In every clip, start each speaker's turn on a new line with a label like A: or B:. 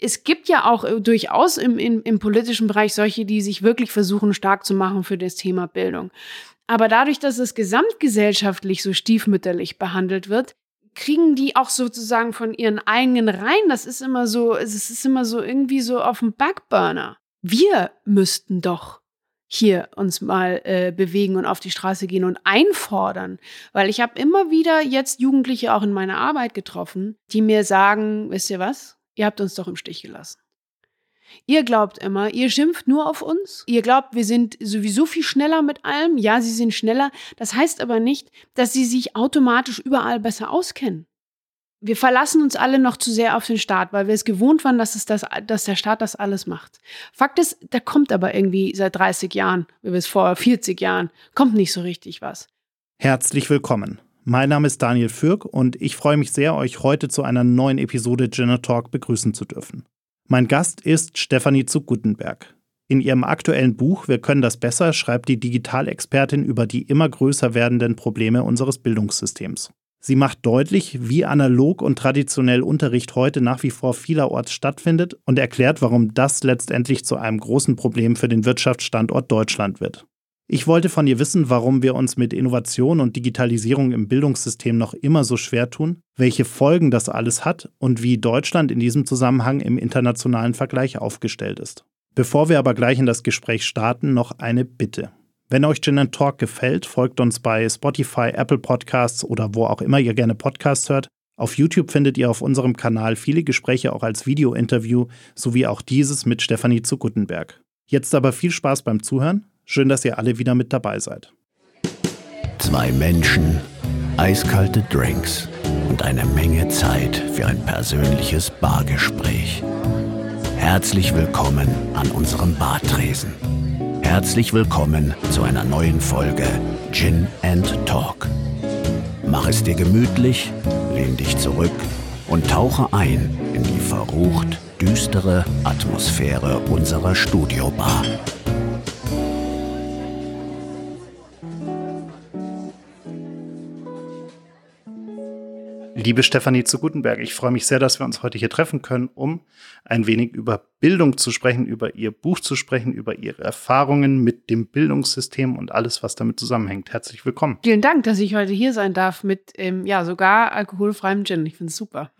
A: es gibt ja auch äh, durchaus im, im, im politischen Bereich solche, die sich wirklich versuchen, stark zu machen für das Thema Bildung. Aber dadurch, dass es gesamtgesellschaftlich so stiefmütterlich behandelt wird, kriegen die auch sozusagen von ihren eigenen Reihen. Das ist immer so, es ist immer so irgendwie so auf dem Backburner. Wir müssten doch hier uns mal äh, bewegen und auf die Straße gehen und einfordern. Weil ich habe immer wieder jetzt Jugendliche auch in meiner Arbeit getroffen, die mir sagen, wisst ihr was? Ihr habt uns doch im Stich gelassen. Ihr glaubt immer, ihr schimpft nur auf uns. Ihr glaubt, wir sind sowieso viel schneller mit allem. Ja, sie sind schneller. Das heißt aber nicht, dass sie sich automatisch überall besser auskennen. Wir verlassen uns alle noch zu sehr auf den Staat, weil wir es gewohnt waren, dass, es das, dass der Staat das alles macht. Fakt ist, da kommt aber irgendwie seit 30 Jahren, wie bis vor 40 Jahren, kommt nicht so richtig was.
B: Herzlich willkommen. Mein Name ist Daniel Fürk und ich freue mich sehr, euch heute zu einer neuen Episode Gender Talk begrüßen zu dürfen. Mein Gast ist Stefanie zu Gutenberg. In ihrem aktuellen Buch Wir können das besser schreibt die Digitalexpertin über die immer größer werdenden Probleme unseres Bildungssystems. Sie macht deutlich, wie analog und traditionell Unterricht heute nach wie vor vielerorts stattfindet und erklärt, warum das letztendlich zu einem großen Problem für den Wirtschaftsstandort Deutschland wird. Ich wollte von ihr wissen, warum wir uns mit Innovation und Digitalisierung im Bildungssystem noch immer so schwer tun, welche Folgen das alles hat und wie Deutschland in diesem Zusammenhang im internationalen Vergleich aufgestellt ist. Bevor wir aber gleich in das Gespräch starten, noch eine Bitte. Wenn euch Gin Talk gefällt, folgt uns bei Spotify, Apple Podcasts oder wo auch immer ihr gerne Podcasts hört. Auf YouTube findet ihr auf unserem Kanal viele Gespräche auch als Video-Interview, sowie auch dieses mit Stefanie zu Guttenberg. Jetzt aber viel Spaß beim Zuhören Schön, dass ihr alle wieder mit dabei seid.
C: Zwei Menschen, eiskalte Drinks und eine Menge Zeit für ein persönliches Bargespräch. Herzlich willkommen an unserem Bartresen. Herzlich willkommen zu einer neuen Folge Gin and Talk. Mach es dir gemütlich, lehn dich zurück und tauche ein in die verrucht düstere Atmosphäre unserer Studiobar.
B: Liebe Stefanie zu Gutenberg, ich freue mich sehr, dass wir uns heute hier treffen können, um ein wenig über Bildung zu sprechen, über Ihr Buch zu sprechen, über Ihre Erfahrungen mit dem Bildungssystem und alles, was damit zusammenhängt. Herzlich willkommen.
A: Vielen Dank, dass ich heute hier sein darf mit, ähm, ja, sogar alkoholfreiem Gin. Ich finde es super.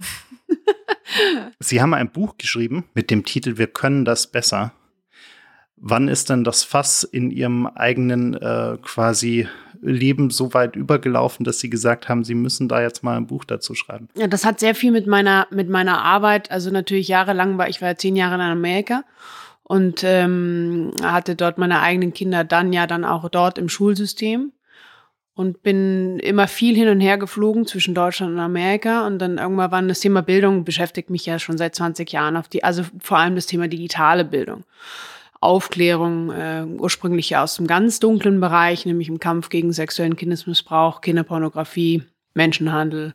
B: Sie haben ein Buch geschrieben mit dem Titel Wir können das besser. Wann ist denn das Fass in Ihrem eigenen äh, quasi Leben so weit übergelaufen, dass Sie gesagt haben, Sie müssen da jetzt mal ein Buch dazu schreiben?
A: Ja, das hat sehr viel mit meiner, mit meiner Arbeit, also natürlich jahrelang war, ich war ja zehn Jahre in Amerika und ähm, hatte dort meine eigenen Kinder dann ja dann auch dort im Schulsystem und bin immer viel hin und her geflogen zwischen Deutschland und Amerika und dann irgendwann war das Thema Bildung beschäftigt mich ja schon seit 20 Jahren auf die, also vor allem das Thema digitale Bildung. Aufklärung, äh, ursprünglich ja aus dem ganz dunklen Bereich, nämlich im Kampf gegen sexuellen Kindesmissbrauch, Kinderpornografie, Menschenhandel.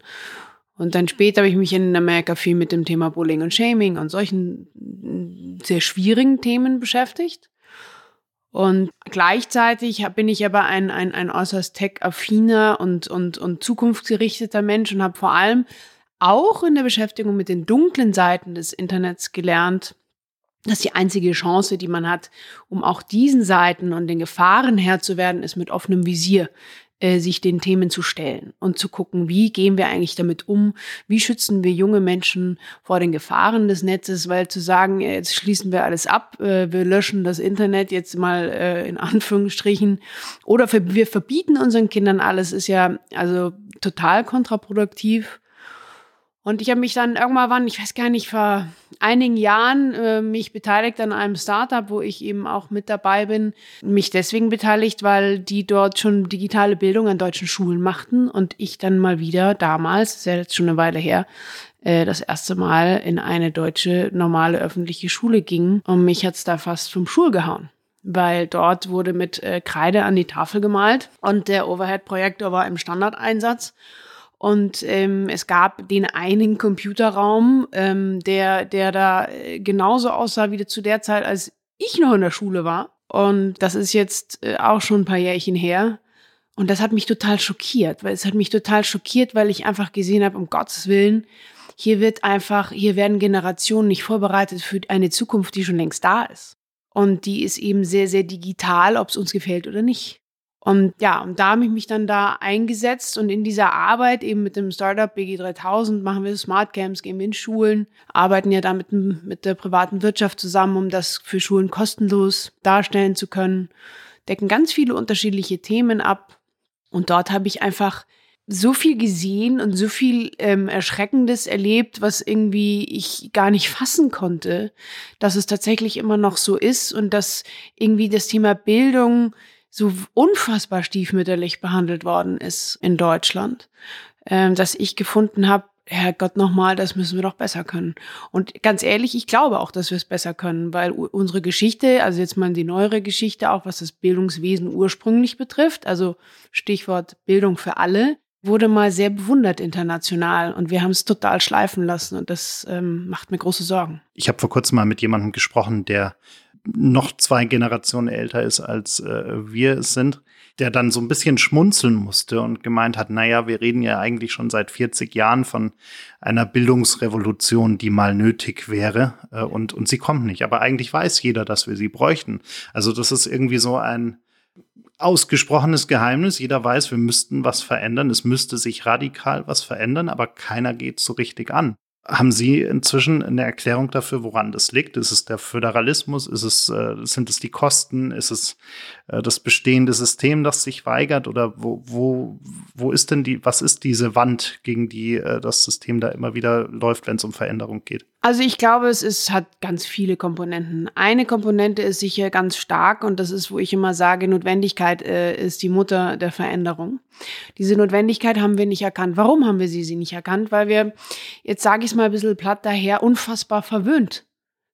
A: Und dann später habe ich mich in Amerika viel mit dem Thema Bullying und Shaming und solchen sehr schwierigen Themen beschäftigt. Und gleichzeitig bin ich aber ein, ein, ein äußerst tech-affiner und, und, und zukunftsgerichteter Mensch und habe vor allem auch in der Beschäftigung mit den dunklen Seiten des Internets gelernt, dass die einzige Chance, die man hat, um auch diesen Seiten und den Gefahren Herr zu werden, ist mit offenem Visier äh, sich den Themen zu stellen und zu gucken, wie gehen wir eigentlich damit um, wie schützen wir junge Menschen vor den Gefahren des Netzes, weil zu sagen, jetzt schließen wir alles ab, äh, wir löschen das Internet jetzt mal äh, in Anführungsstrichen oder wir verbieten unseren Kindern alles, ist ja also total kontraproduktiv und ich habe mich dann irgendwann, wann, ich weiß gar nicht, vor einigen Jahren äh, mich beteiligt an einem Startup, wo ich eben auch mit dabei bin. Mich deswegen beteiligt, weil die dort schon digitale Bildung an deutschen Schulen machten und ich dann mal wieder damals, ist ja jetzt schon eine Weile her, äh, das erste Mal in eine deutsche normale öffentliche Schule ging und mich hat's da fast vom Schul gehauen weil dort wurde mit äh, Kreide an die Tafel gemalt und der Overhead-Projektor war im Standardeinsatz und ähm, es gab den einen Computerraum, ähm, der, der da äh, genauso aussah wie zu der Zeit, als ich noch in der Schule war. Und das ist jetzt äh, auch schon ein paar Jährchen her. Und das hat mich total schockiert, weil es hat mich total schockiert, weil ich einfach gesehen habe, um Gottes Willen, hier wird einfach, hier werden Generationen nicht vorbereitet für eine Zukunft, die schon längst da ist. Und die ist eben sehr, sehr digital, ob es uns gefällt oder nicht. Und ja, und da habe ich mich dann da eingesetzt und in dieser Arbeit eben mit dem Startup BG3000 machen wir Smart Camps, gehen wir in Schulen, arbeiten ja da mit, mit der privaten Wirtschaft zusammen, um das für Schulen kostenlos darstellen zu können, decken ganz viele unterschiedliche Themen ab. Und dort habe ich einfach so viel gesehen und so viel ähm, Erschreckendes erlebt, was irgendwie ich gar nicht fassen konnte, dass es tatsächlich immer noch so ist und dass irgendwie das Thema Bildung so unfassbar stiefmütterlich behandelt worden ist in Deutschland, ähm, dass ich gefunden habe, Herrgott nochmal, das müssen wir doch besser können. Und ganz ehrlich, ich glaube auch, dass wir es besser können, weil unsere Geschichte, also jetzt mal die neuere Geschichte, auch was das Bildungswesen ursprünglich betrifft, also Stichwort Bildung für alle, wurde mal sehr bewundert international und wir haben es total schleifen lassen und das ähm, macht mir große Sorgen.
B: Ich habe vor kurzem mal mit jemandem gesprochen, der noch zwei Generationen älter ist, als äh, wir es sind, der dann so ein bisschen schmunzeln musste und gemeint hat, naja, wir reden ja eigentlich schon seit 40 Jahren von einer Bildungsrevolution, die mal nötig wäre äh, und, und sie kommt nicht. Aber eigentlich weiß jeder, dass wir sie bräuchten. Also das ist irgendwie so ein ausgesprochenes Geheimnis. Jeder weiß, wir müssten was verändern. Es müsste sich radikal was verändern, aber keiner geht so richtig an. Haben Sie inzwischen eine Erklärung dafür, woran das liegt? Ist es der Föderalismus? Ist es, äh, sind es die Kosten? Ist es äh, das bestehende System, das sich weigert? Oder wo, wo, wo ist denn die, was ist diese Wand, gegen die äh, das System da immer wieder läuft, wenn es um Veränderung geht?
A: Also ich glaube, es ist, hat ganz viele Komponenten. Eine Komponente ist sicher ganz stark und das ist, wo ich immer sage, Notwendigkeit äh, ist die Mutter der Veränderung. Diese Notwendigkeit haben wir nicht erkannt. Warum haben wir sie, sie nicht erkannt? Weil wir, jetzt sage ich es mal ein bisschen platt daher, unfassbar verwöhnt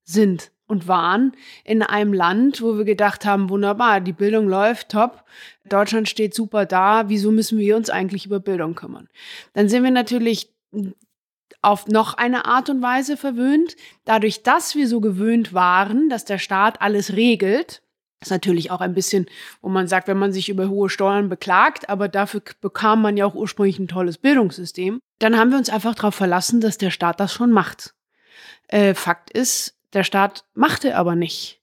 A: sind und waren in einem Land, wo wir gedacht haben, wunderbar, die Bildung läuft, top, Deutschland steht super da, wieso müssen wir uns eigentlich über Bildung kümmern? Dann sind wir natürlich auf noch eine Art und Weise verwöhnt. Dadurch, dass wir so gewöhnt waren, dass der Staat alles regelt, ist natürlich auch ein bisschen, wo man sagt, wenn man sich über hohe Steuern beklagt, aber dafür bekam man ja auch ursprünglich ein tolles Bildungssystem, dann haben wir uns einfach darauf verlassen, dass der Staat das schon macht. Äh, Fakt ist, der Staat machte aber nicht.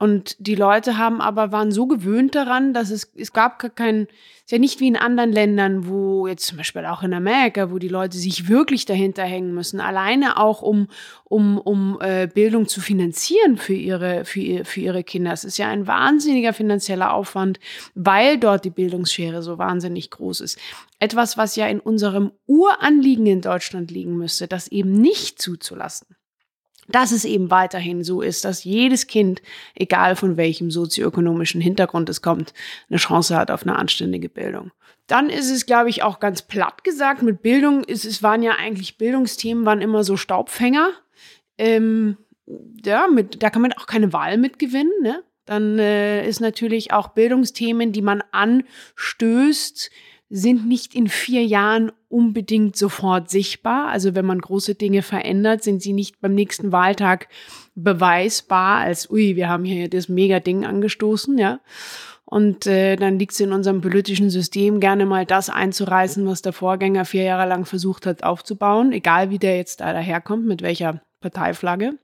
A: Und die Leute haben aber, waren so gewöhnt daran, dass es, es gab kein, ist ja nicht wie in anderen Ländern, wo jetzt zum Beispiel auch in Amerika, wo die Leute sich wirklich dahinter hängen müssen, alleine auch um, um, um äh, Bildung zu finanzieren für ihre, für, für ihre Kinder. Es ist ja ein wahnsinniger finanzieller Aufwand, weil dort die Bildungsschere so wahnsinnig groß ist. Etwas, was ja in unserem Uranliegen in Deutschland liegen müsste, das eben nicht zuzulassen dass es eben weiterhin so ist, dass jedes Kind, egal von welchem sozioökonomischen Hintergrund es kommt, eine Chance hat auf eine anständige Bildung. Dann ist es, glaube ich, auch ganz platt gesagt, mit Bildung ist es waren ja eigentlich Bildungsthemen, waren immer so Staubfänger. Ähm, ja, mit, da kann man auch keine Wahl mitgewinnen. Ne? Dann äh, ist natürlich auch Bildungsthemen, die man anstößt, sind nicht in vier Jahren unbedingt sofort sichtbar. Also wenn man große Dinge verändert, sind sie nicht beim nächsten Wahltag beweisbar als, ui, wir haben hier das Mega-Ding angestoßen, ja. Und äh, dann liegt es in unserem politischen System, gerne mal das einzureißen, was der Vorgänger vier Jahre lang versucht hat aufzubauen, egal wie der jetzt da daherkommt, mit welcher Parteiflagge.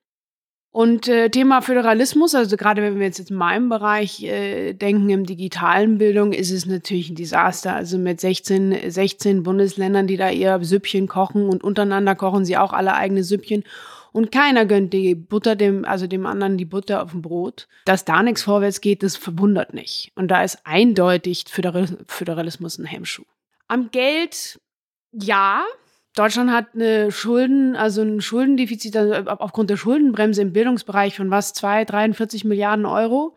A: Und äh, Thema Föderalismus, also gerade wenn wir jetzt in meinem Bereich äh, denken, im digitalen Bildung, ist es natürlich ein Desaster. Also mit 16, 16 Bundesländern, die da ihr Süppchen kochen und untereinander kochen sie auch alle eigene Süppchen. Und keiner gönnt die Butter dem, also dem anderen die Butter auf dem Brot. Dass da nichts vorwärts geht, das verwundert nicht. Und da ist eindeutig Föderalismus ein Hemmschuh. Am Geld, ja, Deutschland hat eine Schulden, also ein Schuldendefizit also aufgrund der Schuldenbremse im Bildungsbereich von was, 2, 43 Milliarden Euro.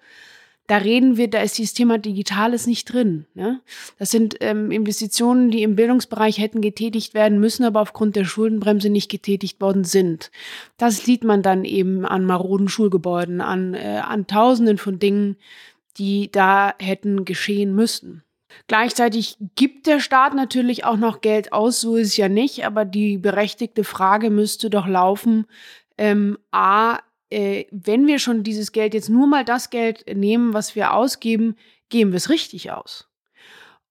A: Da reden wir, da ist dieses Thema Digitales nicht drin. Ne? Das sind ähm, Investitionen, die im Bildungsbereich hätten getätigt werden müssen, aber aufgrund der Schuldenbremse nicht getätigt worden sind. Das sieht man dann eben an maroden Schulgebäuden, an, äh, an Tausenden von Dingen, die da hätten geschehen müssen. Gleichzeitig gibt der Staat natürlich auch noch Geld aus, so ist es ja nicht, aber die berechtigte Frage müsste doch laufen, ähm, a, äh, wenn wir schon dieses Geld jetzt nur mal das Geld nehmen, was wir ausgeben, geben wir es richtig aus.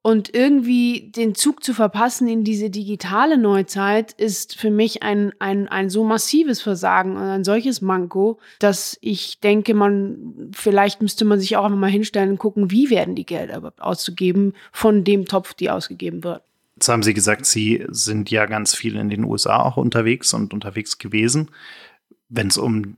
A: Und irgendwie den Zug zu verpassen in diese digitale Neuzeit ist für mich ein, ein, ein so massives Versagen und ein solches Manko, dass ich denke, man, vielleicht müsste man sich auch einfach mal hinstellen und gucken, wie werden die Gelder überhaupt auszugeben von dem Topf, die ausgegeben wird.
B: Jetzt haben Sie gesagt, Sie sind ja ganz viel in den USA auch unterwegs und unterwegs gewesen. Wenn es um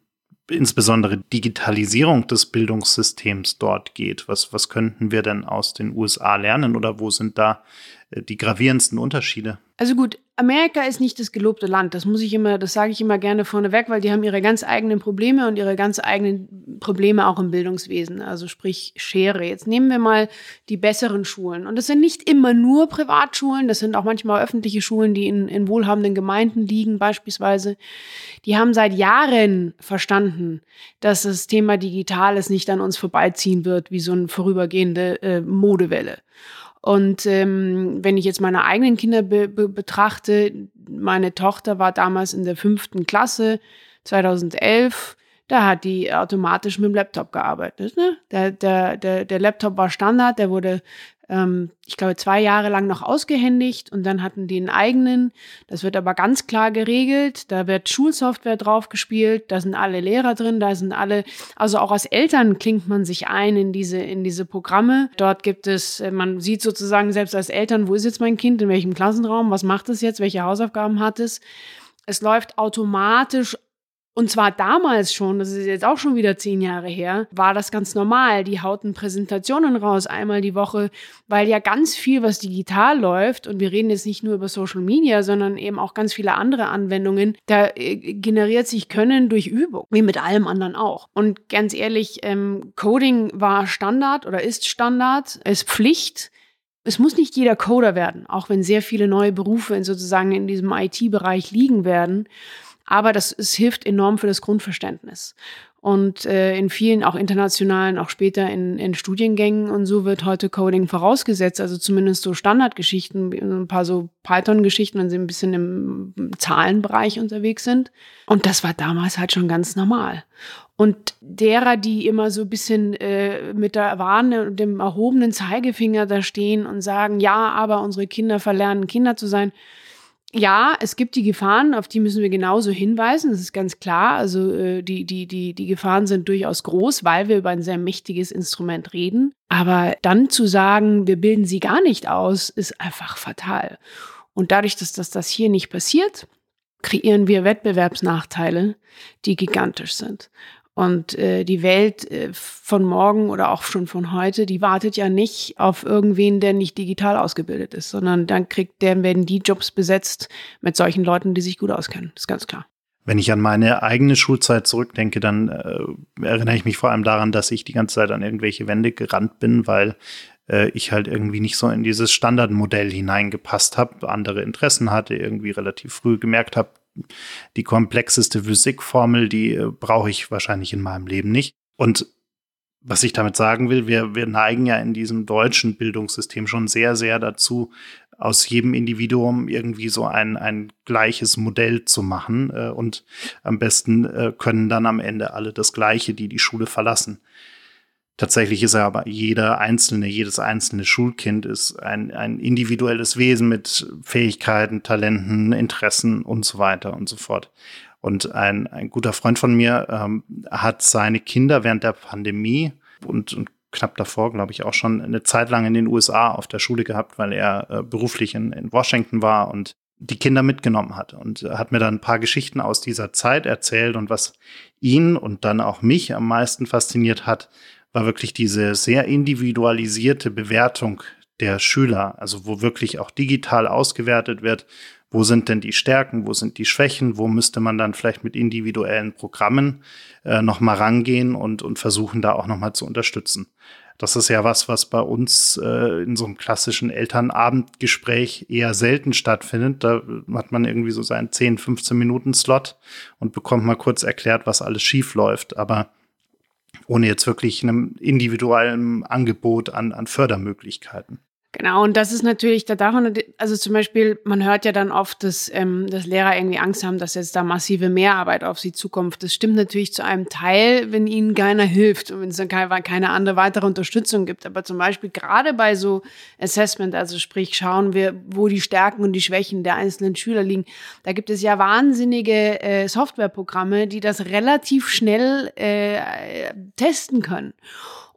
B: insbesondere Digitalisierung des Bildungssystems dort geht. Was, was könnten wir denn aus den USA lernen oder wo sind da äh, die gravierendsten Unterschiede?
A: Also gut, Amerika ist nicht das gelobte Land. Das muss ich immer, das sage ich immer gerne vorneweg, weil die haben ihre ganz eigenen Probleme und ihre ganz eigenen Probleme auch im Bildungswesen. Also sprich Schere. Jetzt nehmen wir mal die besseren Schulen. Und das sind nicht immer nur Privatschulen, das sind auch manchmal öffentliche Schulen, die in, in wohlhabenden Gemeinden liegen, beispielsweise. Die haben seit Jahren verstanden, dass das Thema Digitales nicht an uns vorbeiziehen wird, wie so eine vorübergehende äh, Modewelle. Und ähm, wenn ich jetzt meine eigenen Kinder be be betrachte, meine Tochter war damals in der fünften Klasse 2011 da hat die automatisch mit dem Laptop gearbeitet. Ne? Der, der, der, der Laptop war Standard, der wurde ähm, ich glaube, zwei Jahre lang noch ausgehändigt und dann hatten die einen eigenen. Das wird aber ganz klar geregelt. Da wird Schulsoftware draufgespielt, da sind alle Lehrer drin, da sind alle, also auch als Eltern klingt man sich ein in diese, in diese Programme. Dort gibt es, äh, man sieht sozusagen selbst als Eltern, wo ist jetzt mein Kind, in welchem Klassenraum, was macht es jetzt, welche Hausaufgaben hat es. Es läuft automatisch und zwar damals schon, das ist jetzt auch schon wieder zehn Jahre her, war das ganz normal. Die hauten Präsentationen raus, einmal die Woche, weil ja ganz viel, was digital läuft, und wir reden jetzt nicht nur über Social Media, sondern eben auch ganz viele andere Anwendungen, da äh, generiert sich Können durch Übung, wie mit allem anderen auch. Und ganz ehrlich, ähm, Coding war Standard oder ist Standard, ist Pflicht. Es muss nicht jeder Coder werden, auch wenn sehr viele neue Berufe in sozusagen in diesem IT-Bereich liegen werden. Aber das es hilft enorm für das Grundverständnis. Und äh, in vielen, auch internationalen, auch später in, in Studiengängen und so wird heute Coding vorausgesetzt, also zumindest so Standardgeschichten, ein paar so Python-Geschichten, wenn sie ein bisschen im Zahlenbereich unterwegs sind. Und das war damals halt schon ganz normal. Und derer, die immer so ein bisschen äh, mit der Warne und dem erhobenen Zeigefinger da stehen und sagen, ja, aber unsere Kinder verlernen, Kinder zu sein, ja, es gibt die Gefahren, auf die müssen wir genauso hinweisen, das ist ganz klar. Also äh, die, die, die, die Gefahren sind durchaus groß, weil wir über ein sehr mächtiges Instrument reden. Aber dann zu sagen, wir bilden sie gar nicht aus, ist einfach fatal. Und dadurch, dass das, das hier nicht passiert, kreieren wir Wettbewerbsnachteile, die gigantisch sind. Und äh, die Welt äh, von morgen oder auch schon von heute, die wartet ja nicht auf irgendwen, der nicht digital ausgebildet ist, sondern dann kriegt, der werden die Jobs besetzt mit solchen Leuten, die sich gut auskennen. Das ist ganz klar.
B: Wenn ich an meine eigene Schulzeit zurückdenke, dann äh, erinnere ich mich vor allem daran, dass ich die ganze Zeit an irgendwelche Wände gerannt bin, weil äh, ich halt irgendwie nicht so in dieses Standardmodell hineingepasst habe, andere Interessen hatte, irgendwie relativ früh gemerkt habe, die komplexeste Physikformel, die äh, brauche ich wahrscheinlich in meinem Leben nicht. Und was ich damit sagen will, wir, wir neigen ja in diesem deutschen Bildungssystem schon sehr, sehr dazu, aus jedem Individuum irgendwie so ein, ein gleiches Modell zu machen. Äh, und am besten äh, können dann am Ende alle das Gleiche, die die Schule verlassen. Tatsächlich ist er aber jeder einzelne, jedes einzelne Schulkind ist ein, ein individuelles Wesen mit Fähigkeiten, Talenten, Interessen und so weiter und so fort. Und ein, ein guter Freund von mir ähm, hat seine Kinder während der Pandemie und, und knapp davor, glaube ich, auch schon eine Zeit lang in den USA auf der Schule gehabt, weil er äh, beruflich in, in Washington war und die Kinder mitgenommen hat und hat mir dann ein paar Geschichten aus dieser Zeit erzählt und was ihn und dann auch mich am meisten fasziniert hat, war wirklich diese sehr individualisierte Bewertung der Schüler, also wo wirklich auch digital ausgewertet wird, wo sind denn die Stärken, wo sind die Schwächen, wo müsste man dann vielleicht mit individuellen Programmen äh, nochmal rangehen und, und versuchen da auch nochmal zu unterstützen. Das ist ja was, was bei uns äh, in so einem klassischen Elternabendgespräch eher selten stattfindet. Da hat man irgendwie so seinen 10, 15 Minuten Slot und bekommt mal kurz erklärt, was alles schief läuft. Aber ohne jetzt wirklich einem individuellen Angebot an, an Fördermöglichkeiten.
A: Genau, und das ist natürlich, da darf man, also zum Beispiel, man hört ja dann oft, dass, ähm, dass Lehrer irgendwie Angst haben, dass jetzt da massive Mehrarbeit auf sie zukommt. Das stimmt natürlich zu einem Teil, wenn ihnen keiner hilft und wenn es dann keine, keine andere weitere Unterstützung gibt. Aber zum Beispiel gerade bei so Assessment, also sprich, schauen wir, wo die Stärken und die Schwächen der einzelnen Schüler liegen. Da gibt es ja wahnsinnige äh, Softwareprogramme, die das relativ schnell äh, testen können.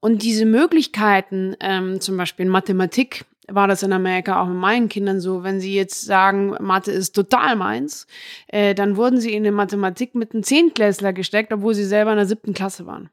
A: Und diese Möglichkeiten, ähm, zum Beispiel in Mathematik, war das in Amerika auch mit meinen Kindern so, wenn sie jetzt sagen, Mathe ist total meins, äh, dann wurden sie in die Mathematik mit einem Zehntklässler gesteckt, obwohl sie selber in der siebten Klasse waren.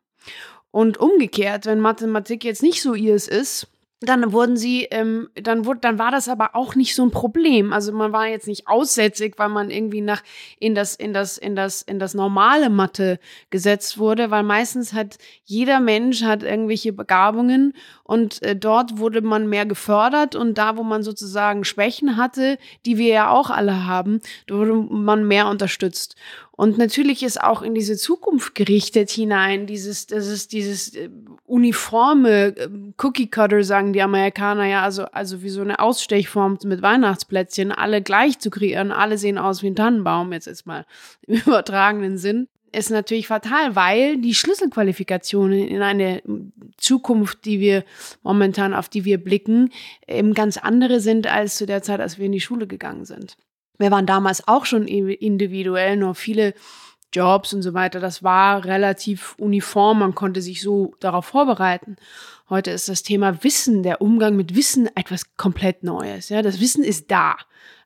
A: Und umgekehrt, wenn Mathematik jetzt nicht so ihrs ist, dann wurden sie, ähm, dann wurde, dann war das aber auch nicht so ein Problem. Also man war jetzt nicht aussätzig, weil man irgendwie nach in das in das in das in das normale Mathe gesetzt wurde, weil meistens hat jeder Mensch hat irgendwelche Begabungen und äh, dort wurde man mehr gefördert und da, wo man sozusagen Schwächen hatte, die wir ja auch alle haben, da wurde man mehr unterstützt. Und natürlich ist auch in diese Zukunft gerichtet hinein, dieses, das ist dieses äh, uniforme äh, Cookie Cutter, sagen die Amerikaner ja, also, also wie so eine Ausstechform mit Weihnachtsplätzchen, alle gleich zu kreieren, alle sehen aus wie ein Tannenbaum, jetzt ist mal im übertragenen Sinn ist natürlich fatal, weil die Schlüsselqualifikationen in eine Zukunft, die wir momentan auf die wir blicken, eben ganz andere sind als zu der Zeit, als wir in die Schule gegangen sind. Wir waren damals auch schon individuell, nur viele Jobs und so weiter, das war relativ uniform, man konnte sich so darauf vorbereiten. Heute ist das Thema Wissen, der Umgang mit Wissen etwas komplett Neues. Ja, das Wissen ist da.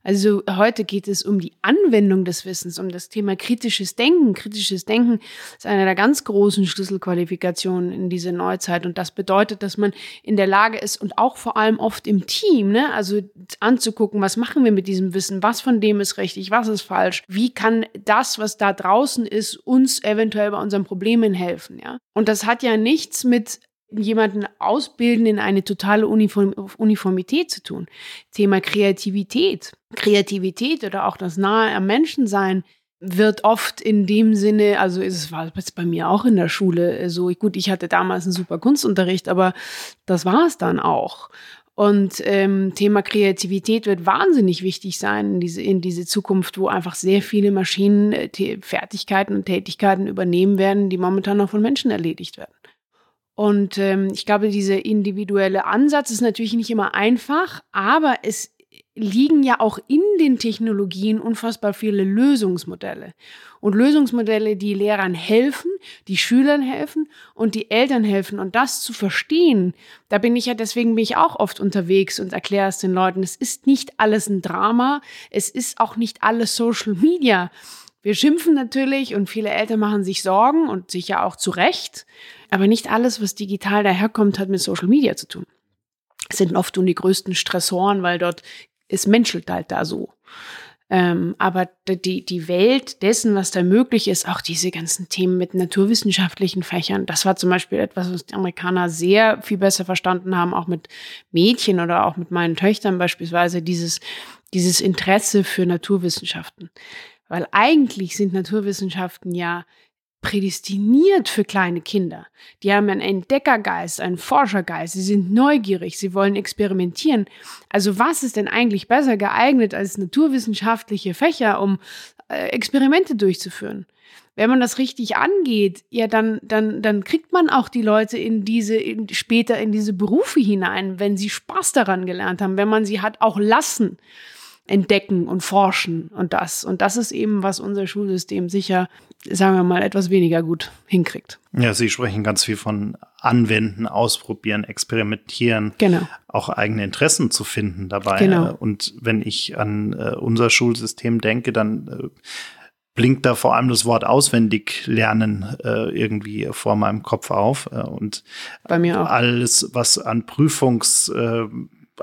A: Also heute geht es um die Anwendung des Wissens, um das Thema kritisches Denken. Kritisches Denken ist eine der ganz großen Schlüsselqualifikationen in diese Neuzeit. Und das bedeutet, dass man in der Lage ist und auch vor allem oft im Team, ne, also anzugucken, was machen wir mit diesem Wissen? Was von dem ist richtig? Was ist falsch? Wie kann das, was da draußen ist, uns eventuell bei unseren Problemen helfen? Ja? Und das hat ja nichts mit jemanden ausbilden in eine totale Uniform Uniformität zu tun. Thema Kreativität. Kreativität oder auch das nahe am Menschen sein wird oft in dem Sinne, also es war jetzt bei mir auch in der Schule so, gut, ich hatte damals einen super Kunstunterricht, aber das war es dann auch. Und ähm, Thema Kreativität wird wahnsinnig wichtig sein in diese, in diese Zukunft, wo einfach sehr viele Maschinen äh, Fertigkeiten und Tätigkeiten übernehmen werden, die momentan noch von Menschen erledigt werden. Und ähm, ich glaube, dieser individuelle Ansatz ist natürlich nicht immer einfach, aber es liegen ja auch in den Technologien unfassbar viele Lösungsmodelle. Und Lösungsmodelle, die Lehrern helfen, die Schülern helfen und die Eltern helfen. Und das zu verstehen, da bin ich ja, deswegen bin ich auch oft unterwegs und erkläre es den Leuten, es ist nicht alles ein Drama, es ist auch nicht alles Social Media. Wir schimpfen natürlich und viele Eltern machen sich Sorgen und sicher auch zu Recht. Aber nicht alles, was digital daherkommt, hat mit Social Media zu tun. Es sind oft die größten Stressoren, weil dort es menschelt halt da so. Ähm, aber die, die Welt dessen, was da möglich ist, auch diese ganzen Themen mit naturwissenschaftlichen Fächern, das war zum Beispiel etwas, was die Amerikaner sehr viel besser verstanden haben, auch mit Mädchen oder auch mit meinen Töchtern beispielsweise, dieses, dieses Interesse für Naturwissenschaften. Weil eigentlich sind Naturwissenschaften ja prädestiniert für kleine Kinder. Die haben einen Entdeckergeist, einen Forschergeist, sie sind neugierig, sie wollen experimentieren. Also was ist denn eigentlich besser geeignet als naturwissenschaftliche Fächer, um äh, Experimente durchzuführen? Wenn man das richtig angeht, ja, dann, dann, dann kriegt man auch die Leute in diese, in, später in diese Berufe hinein, wenn sie Spaß daran gelernt haben, wenn man sie hat auch lassen entdecken und forschen und das. Und das ist eben, was unser Schulsystem sicher, sagen wir mal, etwas weniger gut hinkriegt.
B: Ja, Sie sprechen ganz viel von Anwenden, Ausprobieren, Experimentieren,
A: genau.
B: auch eigene Interessen zu finden dabei.
A: Genau.
B: Und wenn ich an äh, unser Schulsystem denke, dann äh, blinkt da vor allem das Wort auswendig lernen äh, irgendwie vor meinem Kopf auf. Äh, und
A: Bei mir auch.
B: alles, was an Prüfungs äh,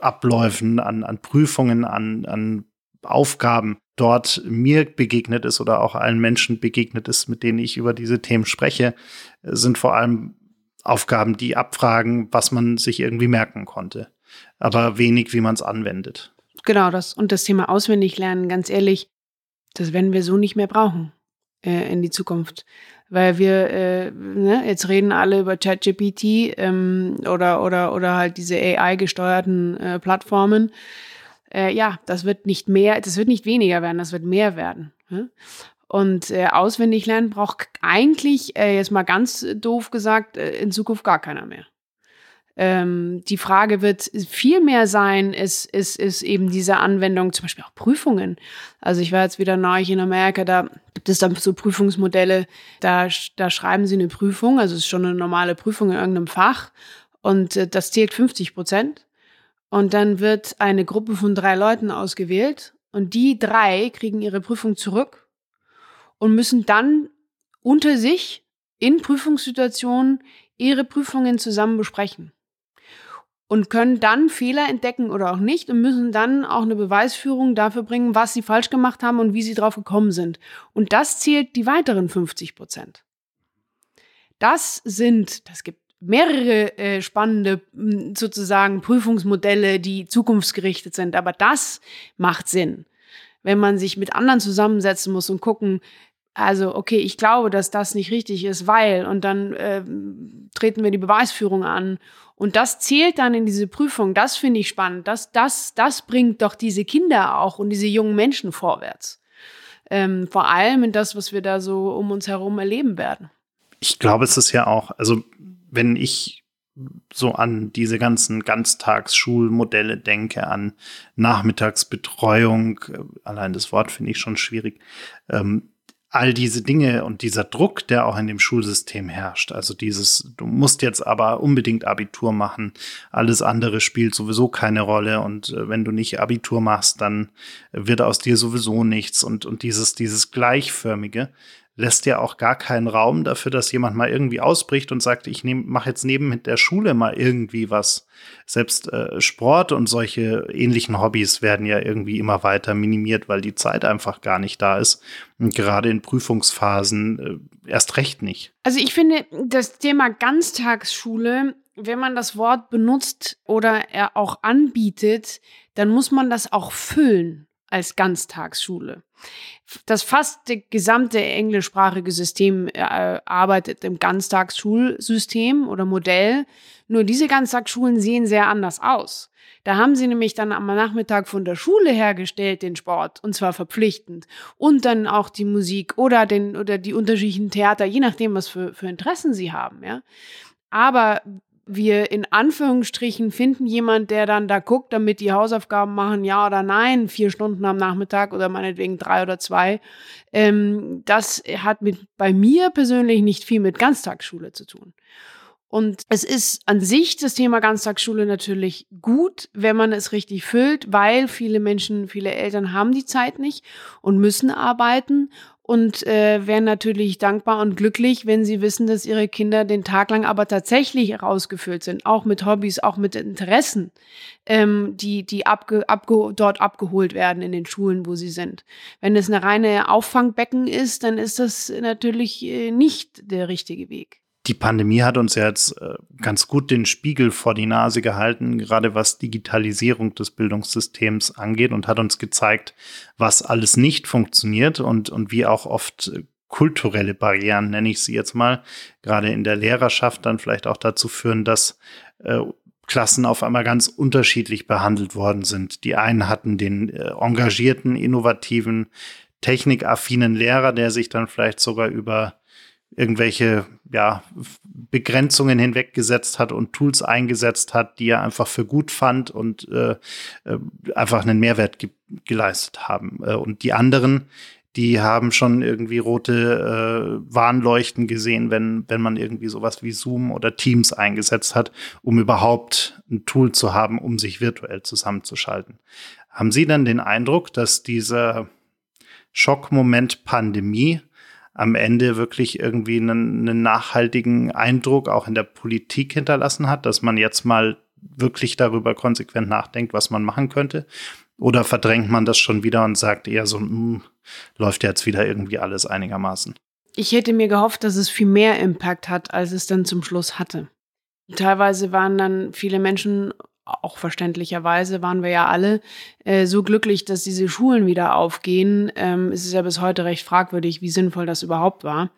B: Abläufen, an, an Prüfungen, an, an Aufgaben dort mir begegnet ist oder auch allen Menschen begegnet ist, mit denen ich über diese Themen spreche, sind vor allem Aufgaben, die abfragen, was man sich irgendwie merken konnte, aber wenig, wie man es anwendet.
A: Genau das. Und das Thema auswendig lernen, ganz ehrlich, das werden wir so nicht mehr brauchen äh, in die Zukunft weil wir äh, ne, jetzt reden alle über ChatGPT ähm, oder oder oder halt diese AI-gesteuerten äh, Plattformen. Äh, ja, das wird nicht mehr, das wird nicht weniger werden, das wird mehr werden. Ne? Und äh, auswendig lernen braucht eigentlich, äh, jetzt mal ganz doof gesagt, äh, in Zukunft gar keiner mehr. Ähm, die Frage wird viel mehr sein, ist, ist, ist eben diese Anwendung, zum Beispiel auch Prüfungen. Also ich war jetzt wieder neu in Amerika, da gibt es dann so Prüfungsmodelle, da, da schreiben sie eine Prüfung, also es ist schon eine normale Prüfung in irgendeinem Fach und äh, das zählt 50 Prozent. Und dann wird eine Gruppe von drei Leuten ausgewählt und die drei kriegen ihre Prüfung zurück und müssen dann unter sich in Prüfungssituationen ihre Prüfungen zusammen besprechen und können dann Fehler entdecken oder auch nicht und müssen dann auch eine Beweisführung dafür bringen, was sie falsch gemacht haben und wie sie drauf gekommen sind. Und das zählt die weiteren 50 Prozent. Das sind, das gibt mehrere äh, spannende sozusagen Prüfungsmodelle, die zukunftsgerichtet sind, aber das macht Sinn, wenn man sich mit anderen zusammensetzen muss und gucken, also okay, ich glaube, dass das nicht richtig ist, weil und dann äh, treten wir die Beweisführung an und das zählt dann in diese Prüfung. Das finde ich spannend. Das, das, das bringt doch diese Kinder auch und diese jungen Menschen vorwärts. Ähm, vor allem in das, was wir da so um uns herum erleben werden.
B: Ich glaube, es ist ja auch, also wenn ich so an diese ganzen Ganztagsschulmodelle denke, an Nachmittagsbetreuung, äh, allein das Wort finde ich schon schwierig, ähm, all diese Dinge und dieser Druck, der auch in dem Schulsystem herrscht. Also dieses, du musst jetzt aber unbedingt Abitur machen, alles andere spielt sowieso keine Rolle und äh, wenn du nicht Abitur machst, dann wird aus dir sowieso nichts und, und dieses, dieses gleichförmige, lässt ja auch gar keinen Raum dafür, dass jemand mal irgendwie ausbricht und sagt, ich mache jetzt neben der Schule mal irgendwie was. Selbst äh, Sport und solche ähnlichen Hobbys werden ja irgendwie immer weiter minimiert, weil die Zeit einfach gar nicht da ist. Und gerade in Prüfungsphasen äh, erst recht nicht.
A: Also ich finde, das Thema Ganztagsschule, wenn man das Wort benutzt oder er auch anbietet, dann muss man das auch füllen als Ganztagsschule. Das fast gesamte englischsprachige System äh, arbeitet im Ganztagsschulsystem oder Modell. Nur diese Ganztagsschulen sehen sehr anders aus. Da haben sie nämlich dann am Nachmittag von der Schule hergestellt den Sport und zwar verpflichtend und dann auch die Musik oder den oder die unterschiedlichen Theater, je nachdem was für, für Interessen sie haben, ja. Aber wir in Anführungsstrichen finden jemand, der dann da guckt, damit die Hausaufgaben machen, ja oder nein, vier Stunden am Nachmittag oder meinetwegen drei oder zwei. Ähm, das hat mit bei mir persönlich nicht viel mit Ganztagsschule zu tun. Und es ist an sich das Thema Ganztagsschule natürlich gut, wenn man es richtig füllt, weil viele Menschen, viele Eltern haben die Zeit nicht und müssen arbeiten und äh, wären natürlich dankbar und glücklich, wenn sie wissen, dass ihre Kinder den Tag lang aber tatsächlich herausgefüllt sind, auch mit Hobbys, auch mit Interessen, ähm, die, die abge, abge, dort abgeholt werden in den Schulen, wo sie sind. Wenn es eine reine Auffangbecken ist, dann ist das natürlich äh, nicht der richtige Weg
B: die Pandemie hat uns ja jetzt äh, ganz gut den Spiegel vor die Nase gehalten, gerade was Digitalisierung des Bildungssystems angeht und hat uns gezeigt, was alles nicht funktioniert und, und wie auch oft äh, kulturelle Barrieren, nenne ich sie jetzt mal, gerade in der Lehrerschaft dann vielleicht auch dazu führen, dass äh, Klassen auf einmal ganz unterschiedlich behandelt worden sind. Die einen hatten den engagierten, innovativen, technikaffinen Lehrer, der sich dann vielleicht sogar über irgendwelche ja, Begrenzungen hinweggesetzt hat und Tools eingesetzt hat, die er einfach für gut fand und äh, äh, einfach einen Mehrwert ge geleistet haben. Äh, und die anderen, die haben schon irgendwie rote äh, Warnleuchten gesehen, wenn, wenn man irgendwie sowas wie Zoom oder Teams eingesetzt hat, um überhaupt ein Tool zu haben, um sich virtuell zusammenzuschalten. Haben Sie dann den Eindruck, dass dieser Schockmoment Pandemie am Ende wirklich irgendwie einen, einen nachhaltigen Eindruck auch in der Politik hinterlassen hat, dass man jetzt mal wirklich darüber konsequent nachdenkt, was man machen könnte? Oder verdrängt man das schon wieder und sagt eher so, mh, hm, läuft jetzt wieder irgendwie alles einigermaßen?
A: Ich hätte mir gehofft, dass es viel mehr Impact hat, als es dann zum Schluss hatte. Teilweise waren dann viele Menschen auch verständlicherweise waren wir ja alle äh, so glücklich, dass diese Schulen wieder aufgehen. Ähm, es ist ja bis heute recht fragwürdig, wie sinnvoll das überhaupt war.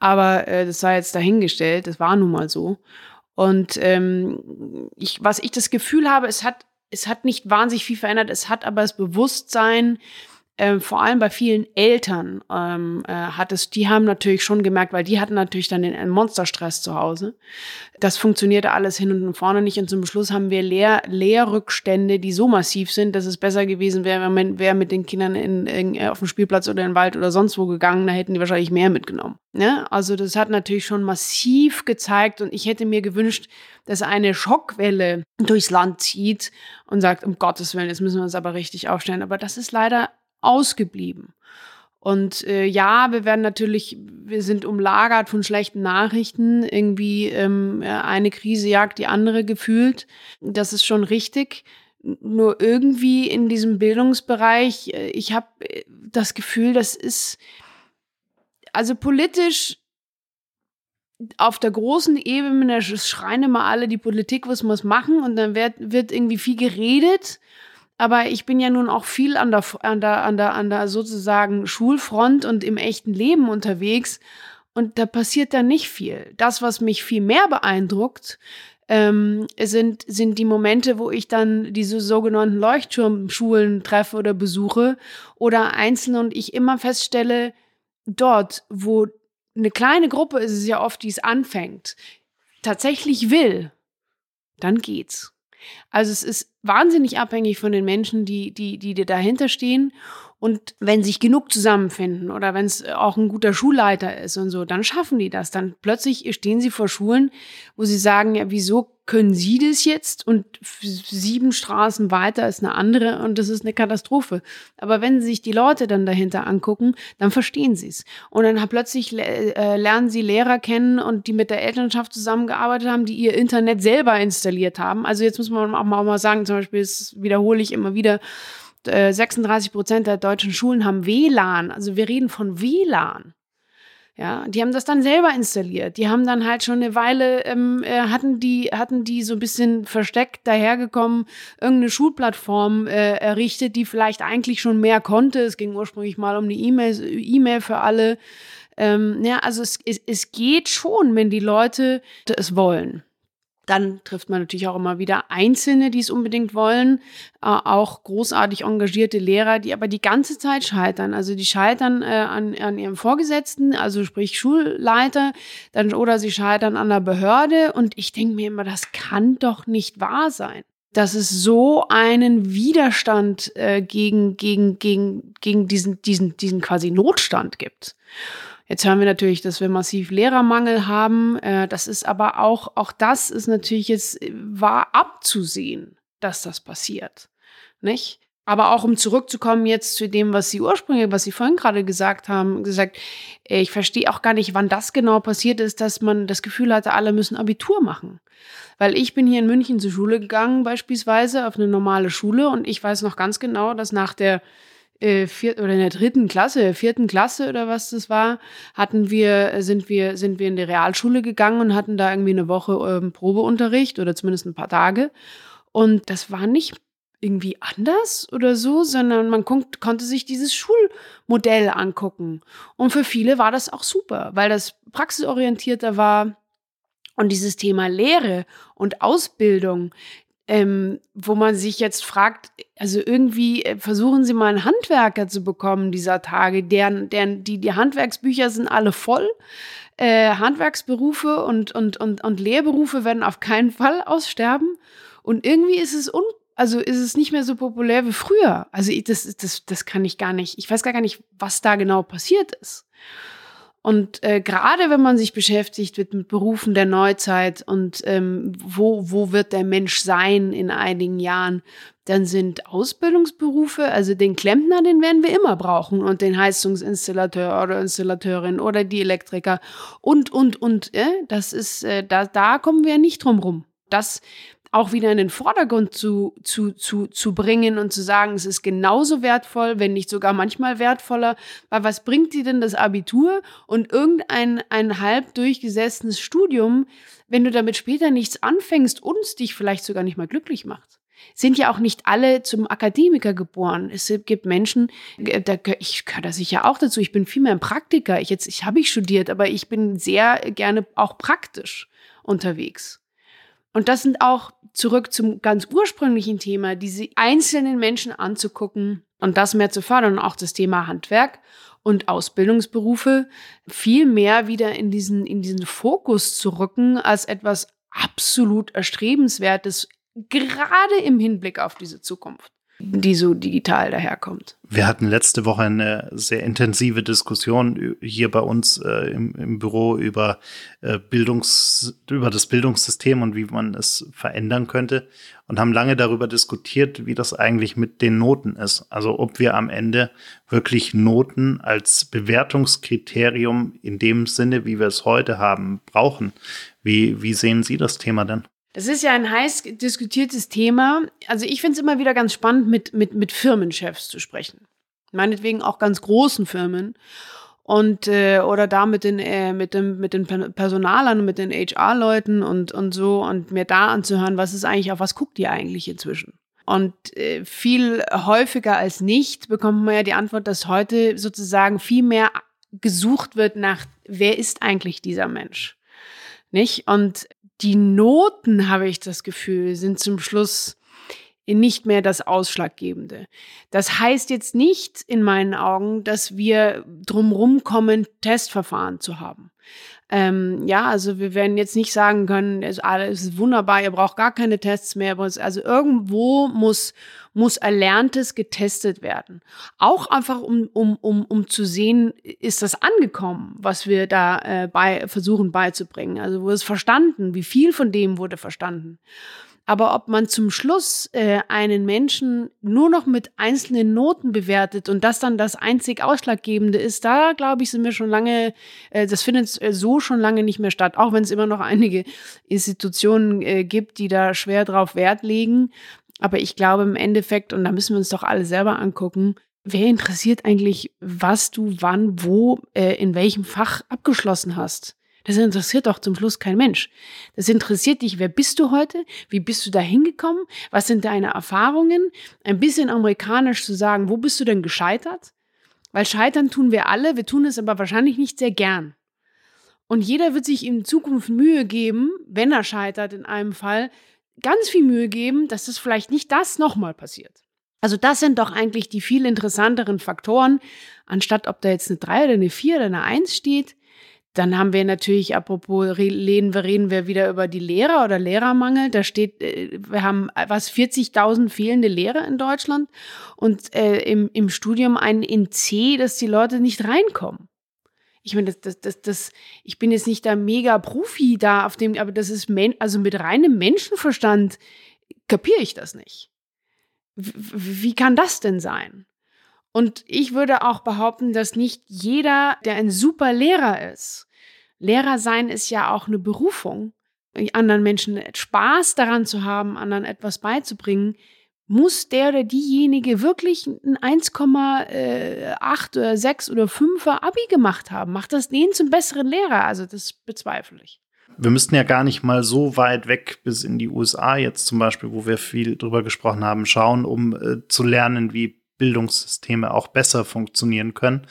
A: Aber äh, das sei jetzt dahingestellt, das war nun mal so. Und ähm, ich, was ich das Gefühl habe, es hat, es hat nicht wahnsinnig viel verändert, es hat aber das Bewusstsein äh, vor allem bei vielen Eltern ähm, äh, hat es, die haben natürlich schon gemerkt, weil die hatten natürlich dann den Monsterstress zu Hause. Das funktionierte alles hin und vorne nicht und zum Schluss haben wir Lehr Lehrrückstände, die so massiv sind, dass es besser gewesen wäre, wenn man wäre mit den Kindern in, in, auf dem Spielplatz oder in den Wald oder sonst wo gegangen, da hätten die wahrscheinlich mehr mitgenommen. Ne? Also das hat natürlich schon massiv gezeigt und ich hätte mir gewünscht, dass eine Schockwelle durchs Land zieht und sagt, um Gottes Willen, jetzt müssen wir uns aber richtig aufstellen. Aber das ist leider ausgeblieben. Und äh, ja, wir werden natürlich, wir sind umlagert von schlechten Nachrichten. Irgendwie ähm, eine Krise jagt die andere gefühlt. Das ist schon richtig. Nur irgendwie in diesem Bildungsbereich, äh, ich habe äh, das Gefühl, das ist, also politisch auf der großen Ebene schreien immer alle, die Politik was muss machen und dann wird, wird irgendwie viel geredet aber ich bin ja nun auch viel an der, an der, an der, an der sozusagen Schulfront und im echten Leben unterwegs. Und da passiert dann nicht viel. Das, was mich viel mehr beeindruckt, ähm, sind, sind die Momente, wo ich dann diese sogenannten Leuchtturmschulen treffe oder besuche oder einzelne und ich immer feststelle, dort, wo eine kleine Gruppe ist es ja oft, die es anfängt, tatsächlich will, dann geht's. Also es ist wahnsinnig abhängig von den Menschen, die, die, die dahinter stehen. Und wenn sich genug zusammenfinden oder wenn es auch ein guter Schulleiter ist und so, dann schaffen die das. Dann plötzlich stehen sie vor Schulen, wo sie sagen, ja, wieso können Sie das jetzt? Und sieben Straßen weiter ist eine andere und das ist eine Katastrophe. Aber wenn sich die Leute dann dahinter angucken, dann verstehen Sie es. Und dann plötzlich äh, lernen Sie Lehrer kennen und die mit der Elternschaft zusammengearbeitet haben, die ihr Internet selber installiert haben. Also jetzt muss man auch mal sagen, zum Beispiel, das wiederhole ich immer wieder, 36 äh, Prozent der deutschen Schulen haben WLAN. Also wir reden von WLAN. Ja, die haben das dann selber installiert. Die haben dann halt schon eine Weile, ähm, äh, hatten die, hatten die so ein bisschen versteckt dahergekommen, irgendeine Schulplattform äh, errichtet, die vielleicht eigentlich schon mehr konnte. Es ging ursprünglich mal um die E-Mail, E-Mail für alle. Ähm, ja, also es, es, es geht schon, wenn die Leute es wollen. Dann trifft man natürlich auch immer wieder Einzelne, die es unbedingt wollen, äh, auch großartig engagierte Lehrer, die aber die ganze Zeit scheitern. Also die scheitern äh, an, an ihrem Vorgesetzten, also sprich Schulleiter, dann oder sie scheitern an der Behörde. Und ich denke mir immer, das kann doch nicht wahr sein dass es so einen Widerstand äh, gegen, gegen, gegen, gegen diesen, diesen, diesen quasi Notstand gibt. Jetzt hören wir natürlich, dass wir massiv Lehrermangel haben. Äh, das ist aber auch, auch das ist natürlich jetzt, äh, war abzusehen, dass das passiert. Nicht? Aber auch um zurückzukommen jetzt zu dem, was Sie ursprünglich, was Sie vorhin gerade gesagt haben, gesagt, äh, ich verstehe auch gar nicht, wann das genau passiert ist, dass man das Gefühl hatte, alle müssen Abitur machen. Weil ich bin hier in München zur Schule gegangen, beispielsweise auf eine normale Schule und ich weiß noch ganz genau, dass nach der äh, vier, oder in der dritten Klasse, vierten Klasse oder was das war, hatten wir, sind wir, sind wir in die Realschule gegangen und hatten da irgendwie eine Woche ähm, Probeunterricht oder zumindest ein paar Tage. Und das war nicht irgendwie anders oder so, sondern man konnte sich dieses Schulmodell angucken. Und für viele war das auch super, weil das praxisorientierter war. Und dieses Thema Lehre und Ausbildung, ähm, wo man sich jetzt fragt, also irgendwie äh, versuchen Sie mal einen Handwerker zu bekommen dieser Tage, deren, deren die, die Handwerksbücher sind alle voll. Äh, Handwerksberufe und, und, und, und Lehrberufe werden auf keinen Fall aussterben. Und irgendwie ist es un also ist es nicht mehr so populär wie früher. Also das, das, das kann ich gar nicht. Ich weiß gar nicht, was da genau passiert ist. Und äh, gerade wenn man sich beschäftigt mit, mit Berufen der Neuzeit und ähm, wo, wo wird der Mensch sein in einigen Jahren, dann sind Ausbildungsberufe, also den Klempner, den werden wir immer brauchen und den Heizungsinstallateur oder Installateurin oder die Elektriker und, und, und. Äh, das ist, äh, da, da kommen wir ja nicht drum rum. Das, auch wieder in den Vordergrund zu, zu, zu, zu bringen und zu sagen, es ist genauso wertvoll, wenn nicht sogar manchmal wertvoller, weil was bringt dir denn das Abitur und irgendein ein halb durchgesessenes Studium, wenn du damit später nichts anfängst und es dich vielleicht sogar nicht mal glücklich macht? sind ja auch nicht alle zum Akademiker geboren. Es gibt Menschen, äh, da, ich gehöre da sicher auch dazu. Ich bin viel mehr ein Praktiker. Ich jetzt, ich habe ich studiert, aber ich bin sehr gerne auch praktisch unterwegs. Und das sind auch zurück zum ganz ursprünglichen Thema, diese einzelnen Menschen anzugucken und das mehr zu fördern. Und auch das Thema Handwerk und Ausbildungsberufe viel mehr wieder in diesen, in diesen Fokus zu rücken als etwas absolut erstrebenswertes, gerade im Hinblick auf diese Zukunft die so digital daherkommt.
B: Wir hatten letzte Woche eine sehr intensive Diskussion hier bei uns äh, im, im, Büro über äh, Bildungs, über das Bildungssystem und wie man es verändern könnte und haben lange darüber diskutiert, wie das eigentlich mit den Noten ist. Also ob wir am Ende wirklich Noten als Bewertungskriterium in dem Sinne, wie wir es heute haben, brauchen. Wie, wie sehen Sie das Thema denn?
A: Das ist ja ein heiß diskutiertes Thema. Also ich finde es immer wieder ganz spannend, mit, mit, mit Firmenchefs zu sprechen. Meinetwegen auch ganz großen Firmen. Und äh, oder da mit den, äh, mit dem, mit den Personalern, mit den HR-Leuten und, und so und mir da anzuhören, was ist eigentlich, auf was guckt ihr eigentlich inzwischen? Und äh, viel häufiger als nicht bekommt man ja die Antwort, dass heute sozusagen viel mehr gesucht wird nach, wer ist eigentlich dieser Mensch? Nicht? Und die Noten, habe ich das Gefühl, sind zum Schluss nicht mehr das Ausschlaggebende. Das heißt jetzt nicht in meinen Augen, dass wir drumrum kommen, Testverfahren zu haben. Ähm, ja, also wir werden jetzt nicht sagen können, es ist alles wunderbar, ihr braucht gar keine Tests mehr. Also irgendwo muss, muss Erlerntes getestet werden. Auch einfach, um, um, um, um zu sehen, ist das angekommen, was wir da äh, bei, versuchen beizubringen. Also wurde es verstanden? Wie viel von dem wurde verstanden? Aber ob man zum Schluss äh, einen Menschen nur noch mit einzelnen Noten bewertet und das dann das einzig Ausschlaggebende ist, da glaube ich, sind wir schon lange, äh, das findet äh, so schon lange nicht mehr statt, auch wenn es immer noch einige Institutionen äh, gibt, die da schwer drauf Wert legen. Aber ich glaube im Endeffekt, und da müssen wir uns doch alle selber angucken, wer interessiert eigentlich, was du wann, wo, äh, in welchem Fach abgeschlossen hast? Das interessiert doch zum Schluss kein Mensch. Das interessiert dich, wer bist du heute? Wie bist du da hingekommen? Was sind deine Erfahrungen? Ein bisschen amerikanisch zu sagen, wo bist du denn gescheitert? Weil scheitern tun wir alle, wir tun es aber wahrscheinlich nicht sehr gern. Und jeder wird sich in Zukunft Mühe geben, wenn er scheitert in einem Fall, ganz viel Mühe geben, dass das vielleicht nicht das nochmal passiert. Also das sind doch eigentlich die viel interessanteren Faktoren, anstatt ob da jetzt eine 3 oder eine 4 oder eine 1 steht. Dann haben wir natürlich, apropos reden wir, reden wir wieder über die Lehrer oder Lehrermangel. Da steht, äh, wir haben was 40.000 fehlende Lehrer in Deutschland und äh, im, im Studium ein in C, dass die Leute nicht reinkommen. Ich meine, das, das, das, das, ich bin jetzt nicht der mega Profi da auf dem, aber das ist, also mit reinem Menschenverstand kapiere ich das nicht. W wie kann das denn sein? Und ich würde auch behaupten, dass nicht jeder, der ein super Lehrer ist, Lehrer sein ist ja auch eine Berufung, anderen Menschen Spaß daran zu haben, anderen etwas beizubringen, muss der oder diejenige wirklich ein 1,8 oder 6 oder 5er Abi gemacht haben. Macht das den zum besseren Lehrer? Also das bezweifle ich.
B: Wir müssten ja gar nicht mal so weit weg bis in die USA jetzt zum Beispiel, wo wir viel drüber gesprochen haben, schauen, um äh, zu lernen, wie Bildungssysteme auch besser funktionieren können.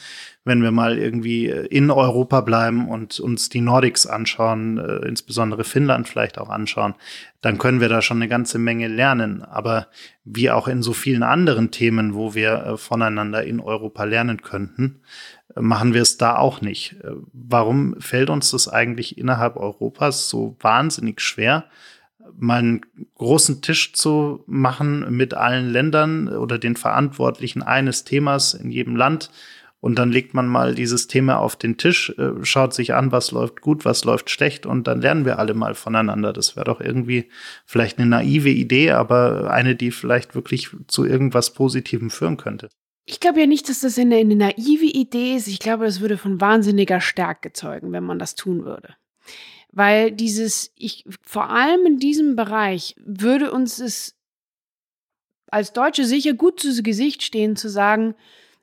B: Wenn wir mal irgendwie in Europa bleiben und uns die Nordics anschauen, äh, insbesondere Finnland vielleicht auch anschauen, dann können wir da schon eine ganze Menge lernen. Aber wie auch in so vielen anderen Themen, wo wir äh, voneinander in Europa lernen könnten, äh, machen wir es da auch nicht. Äh, warum fällt uns das eigentlich innerhalb Europas so wahnsinnig schwer? Mal einen großen Tisch zu machen mit allen Ländern oder den Verantwortlichen eines Themas in jedem Land. Und dann legt man mal dieses Thema auf den Tisch, äh, schaut sich an, was läuft gut, was läuft schlecht und dann lernen wir alle mal voneinander. Das wäre doch irgendwie vielleicht eine naive Idee, aber eine, die vielleicht wirklich zu irgendwas Positivem führen könnte.
A: Ich glaube ja nicht, dass das eine, eine naive Idee ist. Ich glaube, das würde von wahnsinniger Stärke zeugen, wenn man das tun würde. Weil dieses, ich, vor allem in diesem Bereich würde uns es als Deutsche sicher gut zu Gesicht stehen, zu sagen,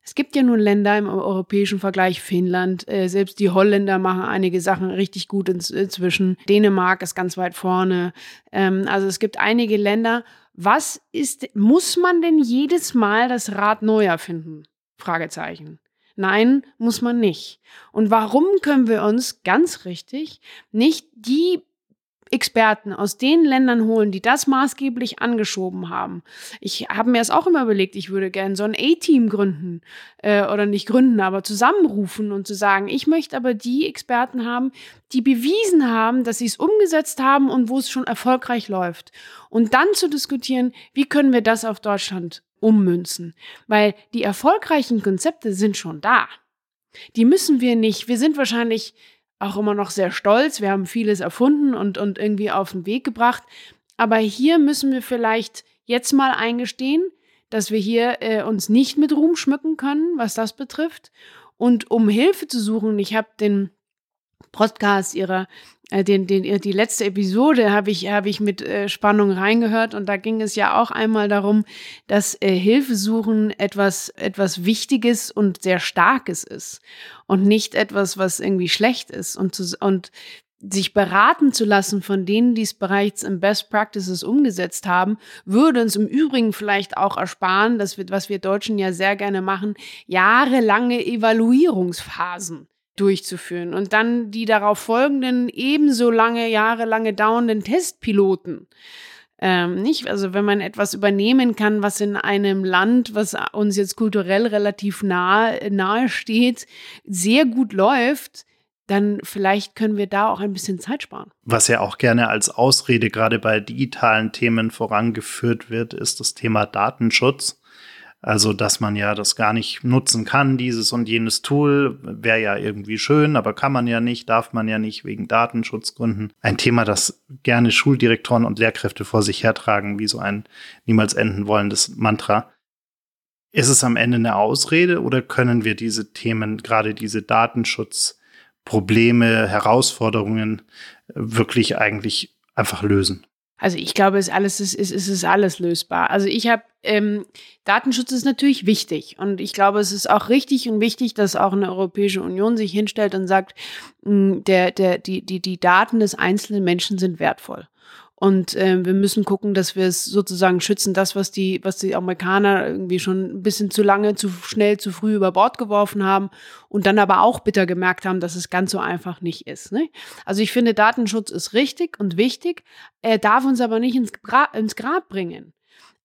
A: es gibt ja nun Länder im europäischen Vergleich, Finnland, äh, selbst die Holländer machen einige Sachen richtig gut inzwischen. Dänemark ist ganz weit vorne. Ähm, also es gibt einige Länder. Was ist, muss man denn jedes Mal das Rad neu erfinden? Fragezeichen. Nein, muss man nicht. Und warum können wir uns ganz richtig nicht die Experten aus den Ländern holen, die das maßgeblich angeschoben haben. Ich habe mir das auch immer überlegt, ich würde gerne so ein A-Team gründen äh, oder nicht gründen, aber zusammenrufen und zu sagen, ich möchte aber die Experten haben, die bewiesen haben, dass sie es umgesetzt haben und wo es schon erfolgreich läuft. Und dann zu diskutieren, wie können wir das auf Deutschland ummünzen? Weil die erfolgreichen Konzepte sind schon da. Die müssen wir nicht. Wir sind wahrscheinlich auch immer noch sehr stolz. Wir haben vieles erfunden und, und irgendwie auf den Weg gebracht. Aber hier müssen wir vielleicht jetzt mal eingestehen, dass wir hier äh, uns nicht mit Ruhm schmücken können, was das betrifft. Und um Hilfe zu suchen, ich habe den Podcast ihrer den, den, die letzte Episode habe ich, habe ich mit äh, Spannung reingehört und da ging es ja auch einmal darum, dass äh, Hilfesuchen etwas, etwas Wichtiges und sehr Starkes ist und nicht etwas, was irgendwie schlecht ist und, zu, und sich beraten zu lassen von denen, die es bereits im Best Practices umgesetzt haben, würde uns im Übrigen vielleicht auch ersparen, dass wir, was wir Deutschen ja sehr gerne machen, jahrelange Evaluierungsphasen durchzuführen und dann die darauf folgenden ebenso lange, jahrelange dauernden Testpiloten. Ähm, nicht, also wenn man etwas übernehmen kann, was in einem Land, was uns jetzt kulturell relativ nahe, nahe steht, sehr gut läuft, dann vielleicht können wir da auch ein bisschen Zeit sparen.
B: Was ja auch gerne als Ausrede gerade bei digitalen Themen vorangeführt wird, ist das Thema Datenschutz. Also, dass man ja das gar nicht nutzen kann, dieses und jenes Tool, wäre ja irgendwie schön, aber kann man ja nicht, darf man ja nicht wegen Datenschutzgründen. Ein Thema, das gerne Schuldirektoren und Lehrkräfte vor sich hertragen, wie so ein niemals enden wollendes Mantra. Ist es am Ende eine Ausrede oder können wir diese Themen, gerade diese Datenschutzprobleme, Herausforderungen wirklich eigentlich einfach lösen?
A: Also ich glaube, es alles ist, ist, ist, ist alles lösbar. Also ich habe ähm, Datenschutz ist natürlich wichtig und ich glaube, es ist auch richtig und wichtig, dass auch eine Europäische Union sich hinstellt und sagt, mh, hm, der, der, die, die, die Daten des einzelnen Menschen sind wertvoll. Und äh, wir müssen gucken, dass wir es sozusagen schützen, das, was die, was die Amerikaner irgendwie schon ein bisschen zu lange, zu schnell, zu früh über Bord geworfen haben und dann aber auch bitter gemerkt haben, dass es ganz so einfach nicht ist. Ne? Also ich finde, Datenschutz ist richtig und wichtig. Er darf uns aber nicht ins, Gra ins Grab bringen.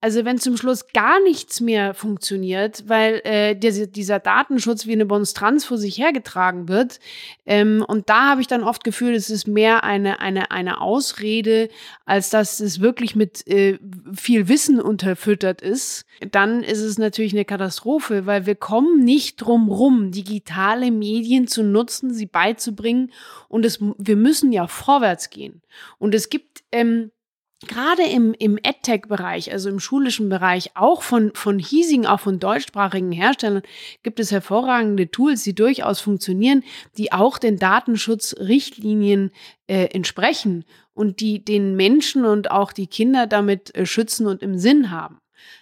A: Also wenn zum Schluss gar nichts mehr funktioniert, weil äh, dieser, dieser Datenschutz wie eine Monstranz vor sich hergetragen wird, ähm, und da habe ich dann oft Gefühl, es ist mehr eine, eine, eine Ausrede, als dass es wirklich mit äh, viel Wissen unterfüttert ist, dann ist es natürlich eine Katastrophe, weil wir kommen nicht drum rum, digitale Medien zu nutzen, sie beizubringen, und es, wir müssen ja vorwärts gehen. Und es gibt ähm, gerade im, im EdTech-Bereich, also im schulischen Bereich, auch von, von hiesigen, auch von deutschsprachigen Herstellern, gibt es hervorragende Tools, die durchaus funktionieren, die auch den Datenschutzrichtlinien äh, entsprechen und die den Menschen und auch die Kinder damit äh, schützen und im Sinn haben.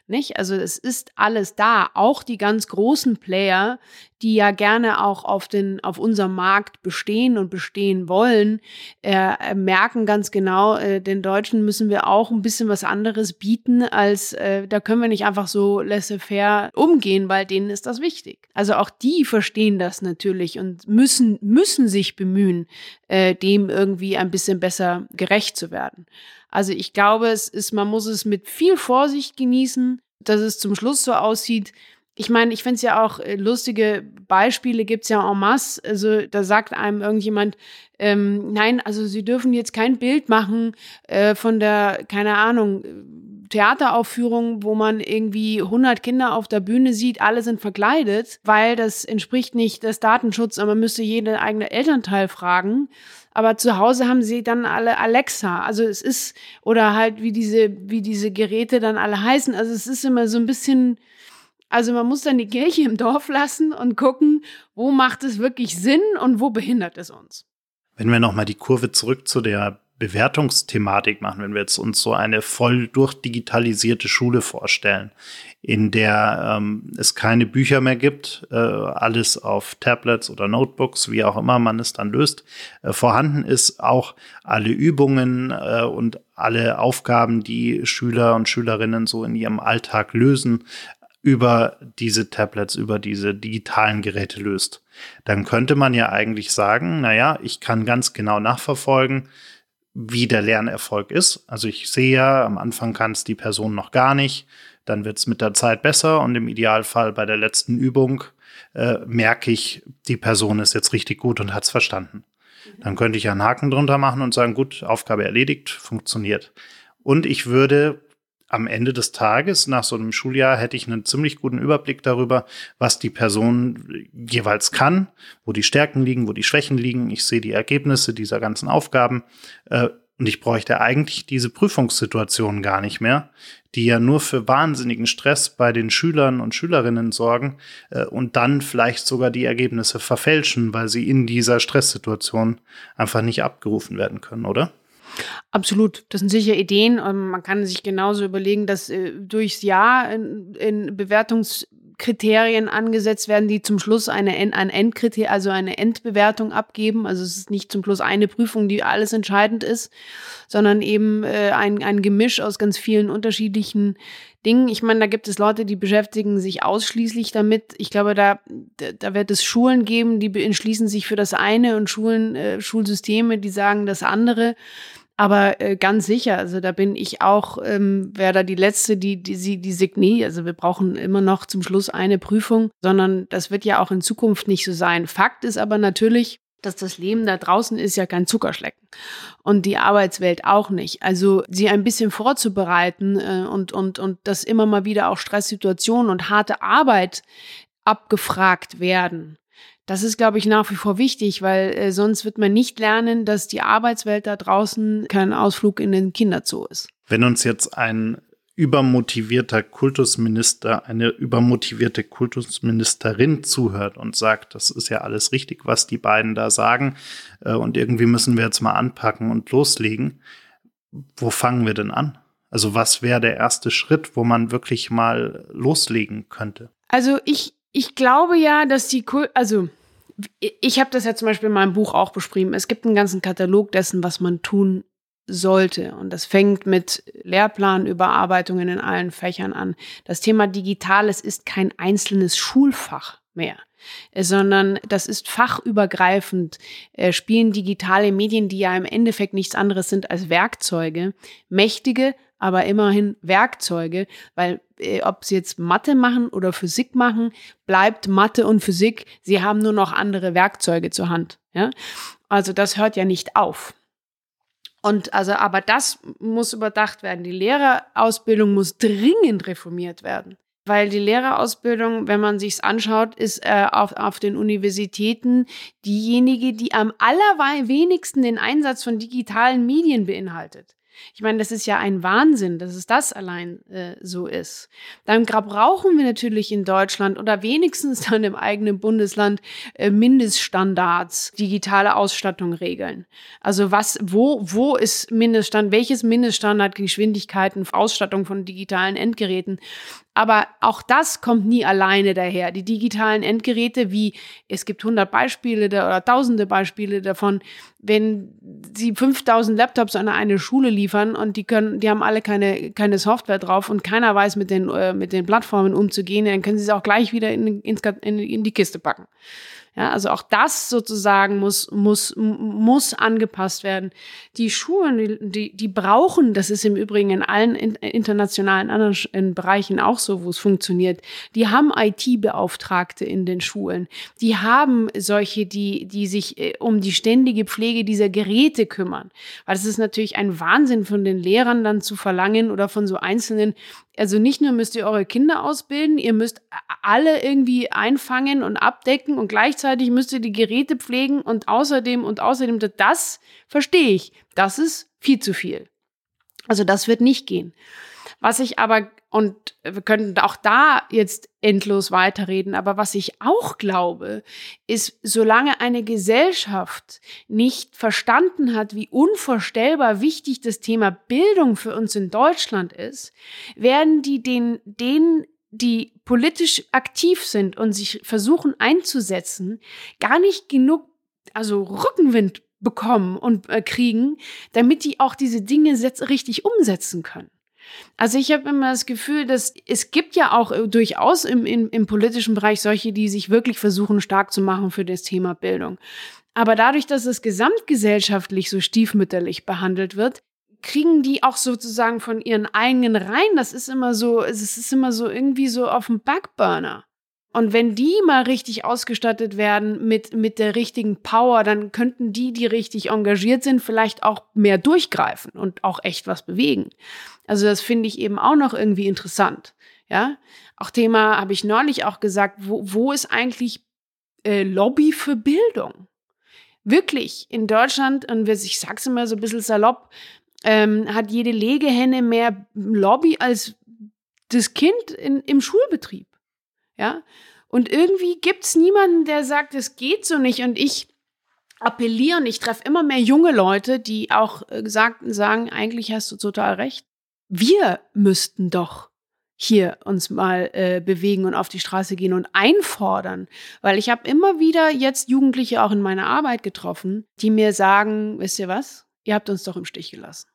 A: Nicht? Also es ist alles da, auch die ganz großen Player, die ja gerne auch auf, den, auf unserem Markt bestehen und bestehen wollen, äh, merken ganz genau, äh, den Deutschen müssen wir auch ein bisschen was anderes bieten, als äh, da können wir nicht einfach so laissez-faire umgehen, weil denen ist das wichtig. Also auch die verstehen das natürlich und müssen, müssen sich bemühen, äh, dem irgendwie ein bisschen besser gerecht zu werden. Also ich glaube, es ist, man muss es mit viel Vorsicht genießen, dass es zum Schluss so aussieht. Ich meine, ich finde es ja auch äh, lustige Beispiele gibt es ja en masse. Also da sagt einem irgendjemand, ähm, nein, also Sie dürfen jetzt kein Bild machen äh, von der, keine Ahnung, Theateraufführung, wo man irgendwie 100 Kinder auf der Bühne sieht, alle sind verkleidet, weil das entspricht nicht des Datenschutz, aber man müsste jeden eigene Elternteil fragen aber zu Hause haben sie dann alle Alexa. Also es ist, oder halt wie diese, wie diese Geräte dann alle heißen. Also es ist immer so ein bisschen, also man muss dann die Kirche im Dorf lassen und gucken, wo macht es wirklich Sinn und wo behindert es uns.
B: Wenn wir nochmal die Kurve zurück zu der Bewertungsthematik machen, wenn wir jetzt uns so eine voll durchdigitalisierte Schule vorstellen, in der ähm, es keine Bücher mehr gibt, äh, alles auf Tablets oder Notebooks, wie auch immer man es dann löst, äh, vorhanden ist auch alle Übungen äh, und alle Aufgaben, die Schüler und Schülerinnen so in ihrem Alltag lösen, über diese Tablets, über diese digitalen Geräte löst. Dann könnte man ja eigentlich sagen, naja, ich kann ganz genau nachverfolgen, wie der Lernerfolg ist. Also ich sehe ja, am Anfang kann es die Person noch gar nicht, dann wird es mit der Zeit besser und im Idealfall bei der letzten Übung äh, merke ich, die Person ist jetzt richtig gut und hat es verstanden. Dann könnte ich einen Haken drunter machen und sagen, gut, Aufgabe erledigt, funktioniert. Und ich würde am Ende des Tages, nach so einem Schuljahr, hätte ich einen ziemlich guten Überblick darüber, was die Person jeweils kann, wo die Stärken liegen, wo die Schwächen liegen. Ich sehe die Ergebnisse dieser ganzen Aufgaben. Äh, und ich bräuchte eigentlich diese Prüfungssituation gar nicht mehr, die ja nur für wahnsinnigen Stress bei den Schülern und Schülerinnen sorgen äh, und dann vielleicht sogar die Ergebnisse verfälschen, weil sie in dieser Stresssituation einfach nicht abgerufen werden können, oder?
A: Absolut. Das sind sicher Ideen. Und man kann sich genauso überlegen, dass äh, durchs Jahr in, in Bewertungskriterien angesetzt werden, die zum Schluss eine, ein Endkriter, also eine Endbewertung abgeben. Also es ist nicht zum Schluss eine Prüfung, die alles entscheidend ist, sondern eben äh, ein, ein Gemisch aus ganz vielen unterschiedlichen Dingen. Ich meine, da gibt es Leute, die beschäftigen sich ausschließlich damit. Ich glaube, da, da wird es Schulen geben, die entschließen sich für das eine und Schulen, äh, Schulsysteme, die sagen das andere. Aber äh, ganz sicher, also da bin ich auch, ähm, wäre da die letzte, die, die, die, die Signie. Also wir brauchen immer noch zum Schluss eine Prüfung, sondern das wird ja auch in Zukunft nicht so sein. Fakt ist aber natürlich, dass das Leben da draußen ist ja kein Zuckerschlecken und die Arbeitswelt auch nicht. Also sie ein bisschen vorzubereiten äh, und, und, und dass immer mal wieder auch Stresssituationen und harte Arbeit abgefragt werden. Das ist, glaube ich, nach wie vor wichtig, weil äh, sonst wird man nicht lernen, dass die Arbeitswelt da draußen kein Ausflug in den Kinderzoo ist.
B: Wenn uns jetzt ein übermotivierter Kultusminister, eine übermotivierte Kultusministerin zuhört und sagt, das ist ja alles richtig, was die beiden da sagen, äh, und irgendwie müssen wir jetzt mal anpacken und loslegen. Wo fangen wir denn an? Also was wäre der erste Schritt, wo man wirklich mal loslegen könnte?
A: Also ich, ich glaube ja, dass die, Kul also ich habe das ja zum Beispiel in meinem Buch auch beschrieben. Es gibt einen ganzen Katalog dessen, was man tun sollte. Und das fängt mit Lehrplanüberarbeitungen in allen Fächern an. Das Thema Digitales ist kein einzelnes Schulfach mehr sondern das ist fachübergreifend, äh, spielen digitale Medien, die ja im Endeffekt nichts anderes sind als Werkzeuge, mächtige, aber immerhin Werkzeuge, weil äh, ob sie jetzt Mathe machen oder Physik machen, bleibt Mathe und Physik, sie haben nur noch andere Werkzeuge zur Hand. Ja? Also das hört ja nicht auf. Und also, aber das muss überdacht werden. Die Lehrerausbildung muss dringend reformiert werden. Weil die Lehrerausbildung, wenn man sich's anschaut, ist äh, auf, auf den Universitäten diejenige, die am allerwenigsten den Einsatz von digitalen Medien beinhaltet. Ich meine, das ist ja ein Wahnsinn, dass es das allein äh, so ist. Dann brauchen wir natürlich in Deutschland oder wenigstens dann im eigenen Bundesland äh, Mindeststandards, digitale Ausstattung regeln. Also was, wo, wo ist Mindeststand, welches Mindeststandard Geschwindigkeiten, Ausstattung von digitalen Endgeräten aber auch das kommt nie alleine daher. Die digitalen Endgeräte, wie es gibt 100 Beispiele oder tausende Beispiele davon, wenn sie 5000 Laptops an eine Schule liefern und die können, die haben alle keine, keine Software drauf und keiner weiß mit den, äh, mit den Plattformen umzugehen, dann können sie es auch gleich wieder in, in, in die Kiste packen. Ja, also auch das sozusagen muss, muss, muss angepasst werden. Die Schulen, die, die brauchen, das ist im Übrigen in allen internationalen anderen Bereichen auch so, wo es funktioniert, die haben IT-Beauftragte in den Schulen. Die haben solche, die, die sich äh, um die ständige Pflege dieser Geräte kümmern. Weil es ist natürlich ein Wahnsinn von den Lehrern dann zu verlangen oder von so einzelnen also nicht nur müsst ihr eure Kinder ausbilden, ihr müsst alle irgendwie einfangen und abdecken und gleichzeitig müsst ihr die Geräte pflegen und außerdem und außerdem, das verstehe ich. Das ist viel zu viel. Also das wird nicht gehen. Was ich aber, und wir könnten auch da jetzt endlos weiterreden, aber was ich auch glaube, ist, solange eine Gesellschaft nicht verstanden hat, wie unvorstellbar wichtig das Thema Bildung für uns in Deutschland ist, werden die den, den die politisch aktiv sind und sich versuchen einzusetzen, gar nicht genug, also Rückenwind bekommen und äh, kriegen, damit die auch diese Dinge richtig umsetzen können. Also ich habe immer das Gefühl, dass es gibt ja auch äh, durchaus im, im, im politischen Bereich solche, die sich wirklich versuchen, stark zu machen für das Thema Bildung. Aber dadurch, dass es gesamtgesellschaftlich so stiefmütterlich behandelt wird, kriegen die auch sozusagen von ihren eigenen Reihen. Das ist immer so, es ist immer so irgendwie so auf dem Backburner. Und wenn die mal richtig ausgestattet werden mit, mit der richtigen Power, dann könnten die, die richtig engagiert sind, vielleicht auch mehr durchgreifen und auch echt was bewegen. Also das finde ich eben auch noch irgendwie interessant. Ja, auch Thema habe ich neulich auch gesagt, wo, wo ist eigentlich äh, Lobby für Bildung? Wirklich in Deutschland, und ich sag's immer so ein bisschen salopp, ähm, hat jede Legehenne mehr Lobby als das Kind in, im Schulbetrieb. Ja. Und irgendwie gibt's niemanden, der sagt, es geht so nicht. Und ich appelliere und ich treffe immer mehr junge Leute, die auch äh, gesagt, sagen, eigentlich hast du total recht. Wir müssten doch hier uns mal äh, bewegen und auf die Straße gehen und einfordern. Weil ich habe immer wieder jetzt Jugendliche auch in meiner Arbeit getroffen, die mir sagen, wisst ihr was, ihr habt uns doch im Stich gelassen.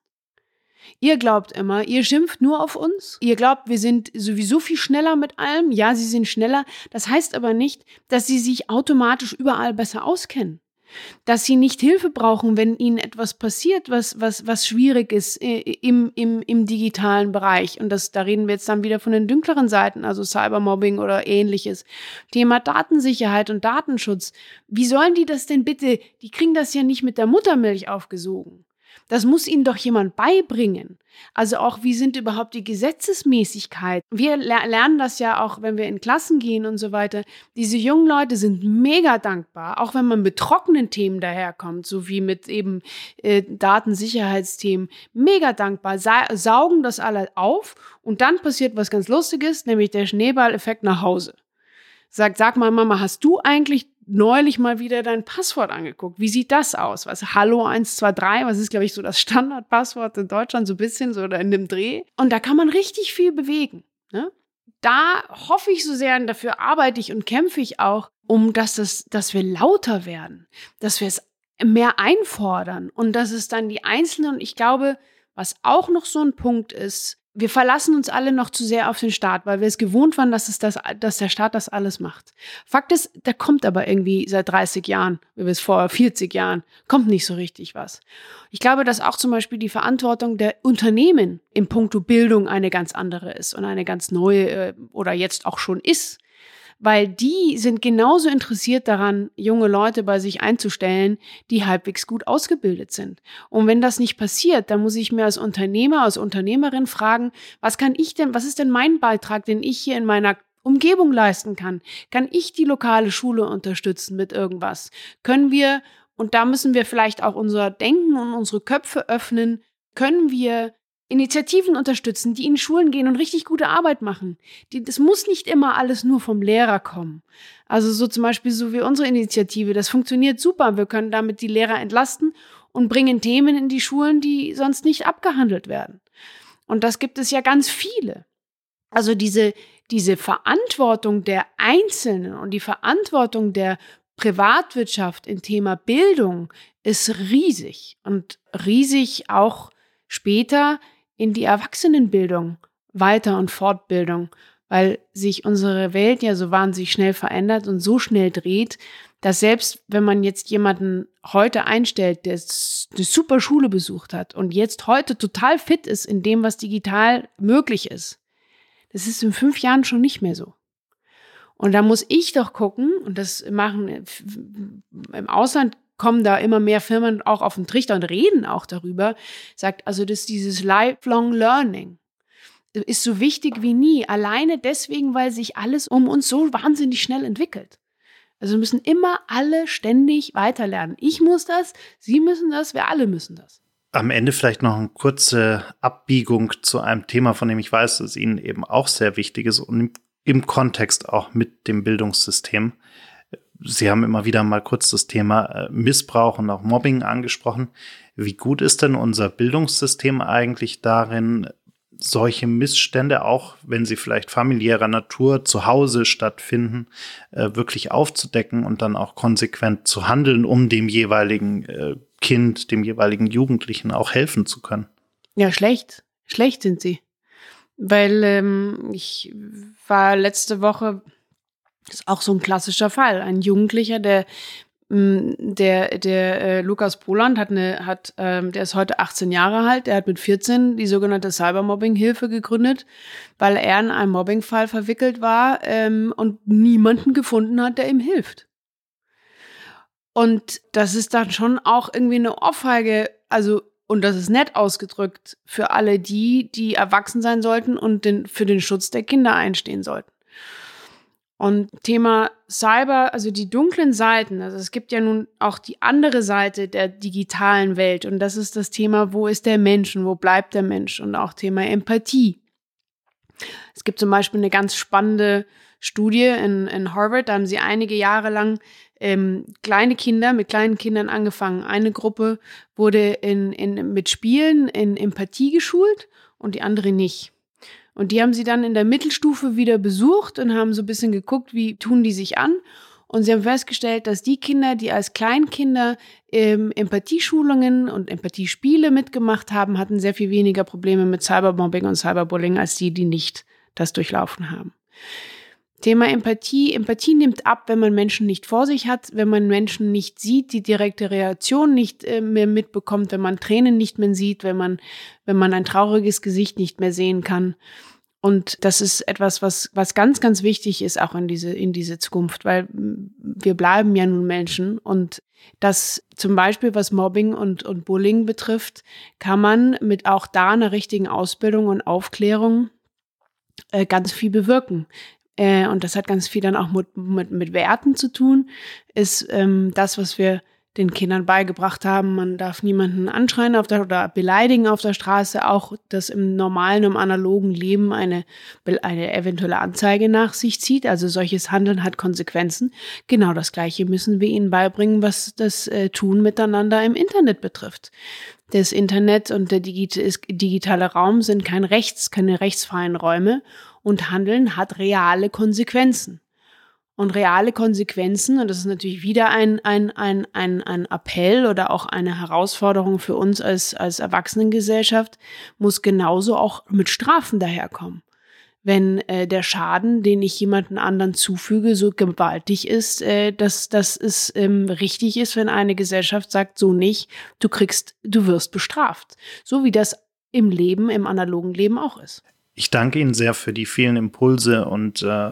A: Ihr glaubt immer, ihr schimpft nur auf uns. Ihr glaubt, wir sind sowieso viel schneller mit allem. Ja, sie sind schneller. Das heißt aber nicht, dass sie sich automatisch überall besser auskennen. Dass sie nicht Hilfe brauchen, wenn ihnen etwas passiert, was, was, was schwierig ist äh, im, im, im digitalen Bereich. Und das, da reden wir jetzt dann wieder von den dünkleren Seiten, also Cybermobbing oder ähnliches. Thema Datensicherheit und Datenschutz. Wie sollen die das denn bitte? Die kriegen das ja nicht mit der Muttermilch aufgesogen. Das muss ihnen doch jemand beibringen. Also auch, wie sind überhaupt die Gesetzesmäßigkeiten? Wir lernen das ja auch, wenn wir in Klassen gehen und so weiter. Diese jungen Leute sind mega dankbar, auch wenn man mit trockenen Themen daherkommt, so wie mit eben äh, Datensicherheitsthemen. Mega dankbar, sa saugen das alle auf und dann passiert was ganz Lustiges, nämlich der Schneeballeffekt nach Hause. Sagt, sag mal, Mama, hast du eigentlich neulich mal wieder dein Passwort angeguckt. Wie sieht das aus? Was Hallo 123, was ist, glaube ich, so das Standardpasswort in Deutschland, so ein bisschen so oder in dem Dreh. Und da kann man richtig viel bewegen. Ne? Da hoffe ich so sehr und dafür arbeite ich und kämpfe ich auch, um dass, das, dass wir lauter werden, dass wir es mehr einfordern und dass es dann die Einzelnen, und ich glaube, was auch noch so ein Punkt ist, wir verlassen uns alle noch zu sehr auf den Staat, weil wir es gewohnt waren, dass, es das, dass der Staat das alles macht. Fakt ist, da kommt aber irgendwie seit 30 Jahren, wie bis vor 40 Jahren, kommt nicht so richtig was. Ich glaube, dass auch zum Beispiel die Verantwortung der Unternehmen im Punkto Bildung eine ganz andere ist und eine ganz neue äh, oder jetzt auch schon ist weil die sind genauso interessiert daran, junge Leute bei sich einzustellen, die halbwegs gut ausgebildet sind. Und wenn das nicht passiert, dann muss ich mir als Unternehmer, als Unternehmerin fragen, was kann ich denn, was ist denn mein Beitrag, den ich hier in meiner Umgebung leisten kann? Kann ich die lokale Schule unterstützen mit irgendwas? Können wir, und da müssen wir vielleicht auch unser Denken und unsere Köpfe öffnen, können wir Initiativen unterstützen, die in Schulen gehen und richtig gute Arbeit machen. Die, das muss nicht immer alles nur vom Lehrer kommen. Also so zum Beispiel so wie unsere Initiative, das funktioniert super. Wir können damit die Lehrer entlasten und bringen Themen in die Schulen, die sonst nicht abgehandelt werden. Und das gibt es ja ganz viele. Also diese, diese Verantwortung der Einzelnen und die Verantwortung der Privatwirtschaft im Thema Bildung ist riesig und riesig auch später in die Erwachsenenbildung, Weiter- und Fortbildung, weil sich unsere Welt ja so wahnsinnig schnell verändert und so schnell dreht, dass selbst wenn man jetzt jemanden heute einstellt, der eine super Schule besucht hat und jetzt heute total fit ist in dem, was digital möglich ist, das ist in fünf Jahren schon nicht mehr so. Und da muss ich doch gucken, und das machen im Ausland kommen da immer mehr Firmen auch auf den Trichter und reden auch darüber, sagt also, dass dieses Lifelong Learning ist so wichtig wie nie, alleine deswegen, weil sich alles um uns so wahnsinnig schnell entwickelt. Also müssen immer alle ständig weiterlernen. Ich muss das, Sie müssen das, wir alle müssen das.
B: am Ende vielleicht noch eine kurze Abbiegung zu einem Thema, von dem ich weiß, dass Ihnen eben auch sehr wichtig ist und im Kontext auch mit dem Bildungssystem. Sie haben immer wieder mal kurz das Thema äh, Missbrauch und auch Mobbing angesprochen. Wie gut ist denn unser Bildungssystem eigentlich darin, solche Missstände, auch wenn sie vielleicht familiärer Natur zu Hause stattfinden, äh, wirklich aufzudecken und dann auch konsequent zu handeln, um dem jeweiligen äh, Kind, dem jeweiligen Jugendlichen auch helfen zu können?
A: Ja, schlecht. Schlecht sind sie. Weil ähm, ich war letzte Woche, ist auch so ein klassischer Fall, ein Jugendlicher, der Mm, der, der äh, Lukas Poland hat eine, hat, ähm, der ist heute 18 Jahre alt, der hat mit 14 die sogenannte Cybermobbing-Hilfe gegründet, weil er in einem Mobbingfall verwickelt war ähm, und niemanden gefunden hat, der ihm hilft. Und das ist dann schon auch irgendwie eine Ohrfeige, also, und das ist nett ausgedrückt, für alle die, die erwachsen sein sollten und den, für den Schutz der Kinder einstehen sollten. Und Thema Cyber, also die dunklen Seiten, also es gibt ja nun auch die andere Seite der digitalen Welt und das ist das Thema, wo ist der Mensch und wo bleibt der Mensch und auch Thema Empathie. Es gibt zum Beispiel eine ganz spannende Studie in, in Harvard, da haben sie einige Jahre lang ähm, kleine Kinder mit kleinen Kindern angefangen. Eine Gruppe wurde in, in, mit Spielen in Empathie geschult und die andere nicht. Und die haben sie dann in der Mittelstufe wieder besucht und haben so ein bisschen geguckt, wie tun die sich an. Und sie haben festgestellt, dass die Kinder, die als Kleinkinder ähm, Empathieschulungen und Empathiespiele mitgemacht haben, hatten sehr viel weniger Probleme mit Cyberbombing und Cyberbullying als die, die nicht das durchlaufen haben. Thema Empathie. Empathie nimmt ab, wenn man Menschen nicht vor sich hat, wenn man Menschen nicht sieht, die direkte Reaktion nicht äh, mehr mitbekommt, wenn man Tränen nicht mehr sieht, wenn man, wenn man ein trauriges Gesicht nicht mehr sehen kann. Und das ist etwas, was, was ganz, ganz wichtig ist auch in diese, in diese Zukunft, weil wir bleiben ja nun Menschen und das zum Beispiel, was Mobbing und, und Bullying betrifft, kann man mit auch da einer richtigen Ausbildung und Aufklärung äh, ganz viel bewirken äh, und das hat ganz viel dann auch mit, mit, mit Werten zu tun, ist ähm, das, was wir den Kindern beigebracht haben. Man darf niemanden anschreien auf der, oder beleidigen auf der Straße, auch dass im normalen, im analogen Leben eine, eine eventuelle Anzeige nach sich zieht. Also solches Handeln hat Konsequenzen. Genau das Gleiche müssen wir ihnen beibringen, was das äh, Tun miteinander im Internet betrifft. Das Internet und der digitale Raum sind kein Rechts, keine rechtsfreien Räume und Handeln hat reale Konsequenzen. Und reale Konsequenzen, und das ist natürlich wieder ein, ein, ein, ein, ein Appell oder auch eine Herausforderung für uns als, als Erwachsenengesellschaft, muss genauso auch mit Strafen daherkommen. Wenn äh, der Schaden, den ich jemanden anderen zufüge, so gewaltig ist, äh, dass, dass es ähm, richtig ist, wenn eine Gesellschaft sagt, so nicht, du kriegst, du wirst bestraft. So wie das im Leben, im analogen Leben auch ist.
B: Ich danke Ihnen sehr für die vielen Impulse und äh,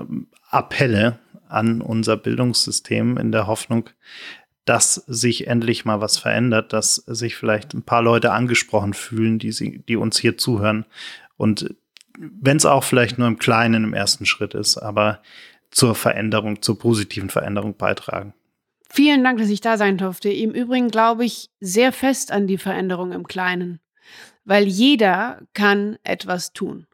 B: Appelle an unser Bildungssystem in der Hoffnung, dass sich endlich mal was verändert, dass sich vielleicht ein paar Leute angesprochen fühlen, die, sie, die uns hier zuhören. Und wenn es auch vielleicht nur im Kleinen im ersten Schritt ist, aber zur Veränderung, zur positiven Veränderung beitragen.
A: Vielen Dank, dass ich da sein durfte. Im Übrigen glaube ich sehr fest an die Veränderung im Kleinen, weil jeder kann etwas tun.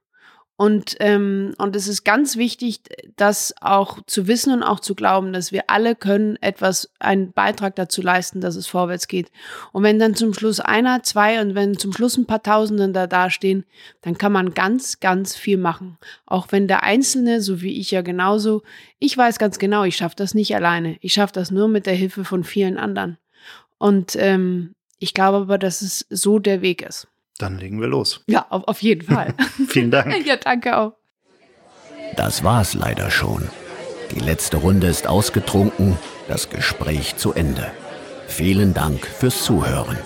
A: Und, ähm, und es ist ganz wichtig, das auch zu wissen und auch zu glauben, dass wir alle können etwas, einen Beitrag dazu leisten, dass es vorwärts geht. Und wenn dann zum Schluss einer, zwei und wenn zum Schluss ein paar Tausenden da dastehen, dann kann man ganz, ganz viel machen. Auch wenn der Einzelne, so wie ich ja genauso, ich weiß ganz genau, ich schaffe das nicht alleine. Ich schaffe das nur mit der Hilfe von vielen anderen. Und ähm, ich glaube aber, dass es so der Weg ist.
B: Dann legen wir los.
A: Ja, auf, auf jeden Fall.
B: Vielen Dank.
A: ja, danke auch.
C: Das war's leider schon. Die letzte Runde ist ausgetrunken, das Gespräch zu Ende. Vielen Dank fürs Zuhören.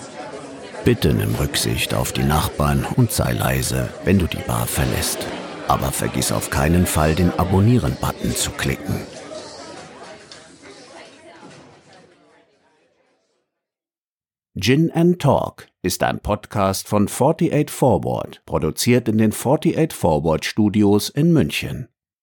C: Bitte nimm Rücksicht auf die Nachbarn und sei leise, wenn du die Bar verlässt. Aber vergiss auf keinen Fall, den Abonnieren-Button zu klicken. Gin and Talk ist ein Podcast von 48 Forward, produziert in den 48 Forward Studios in München.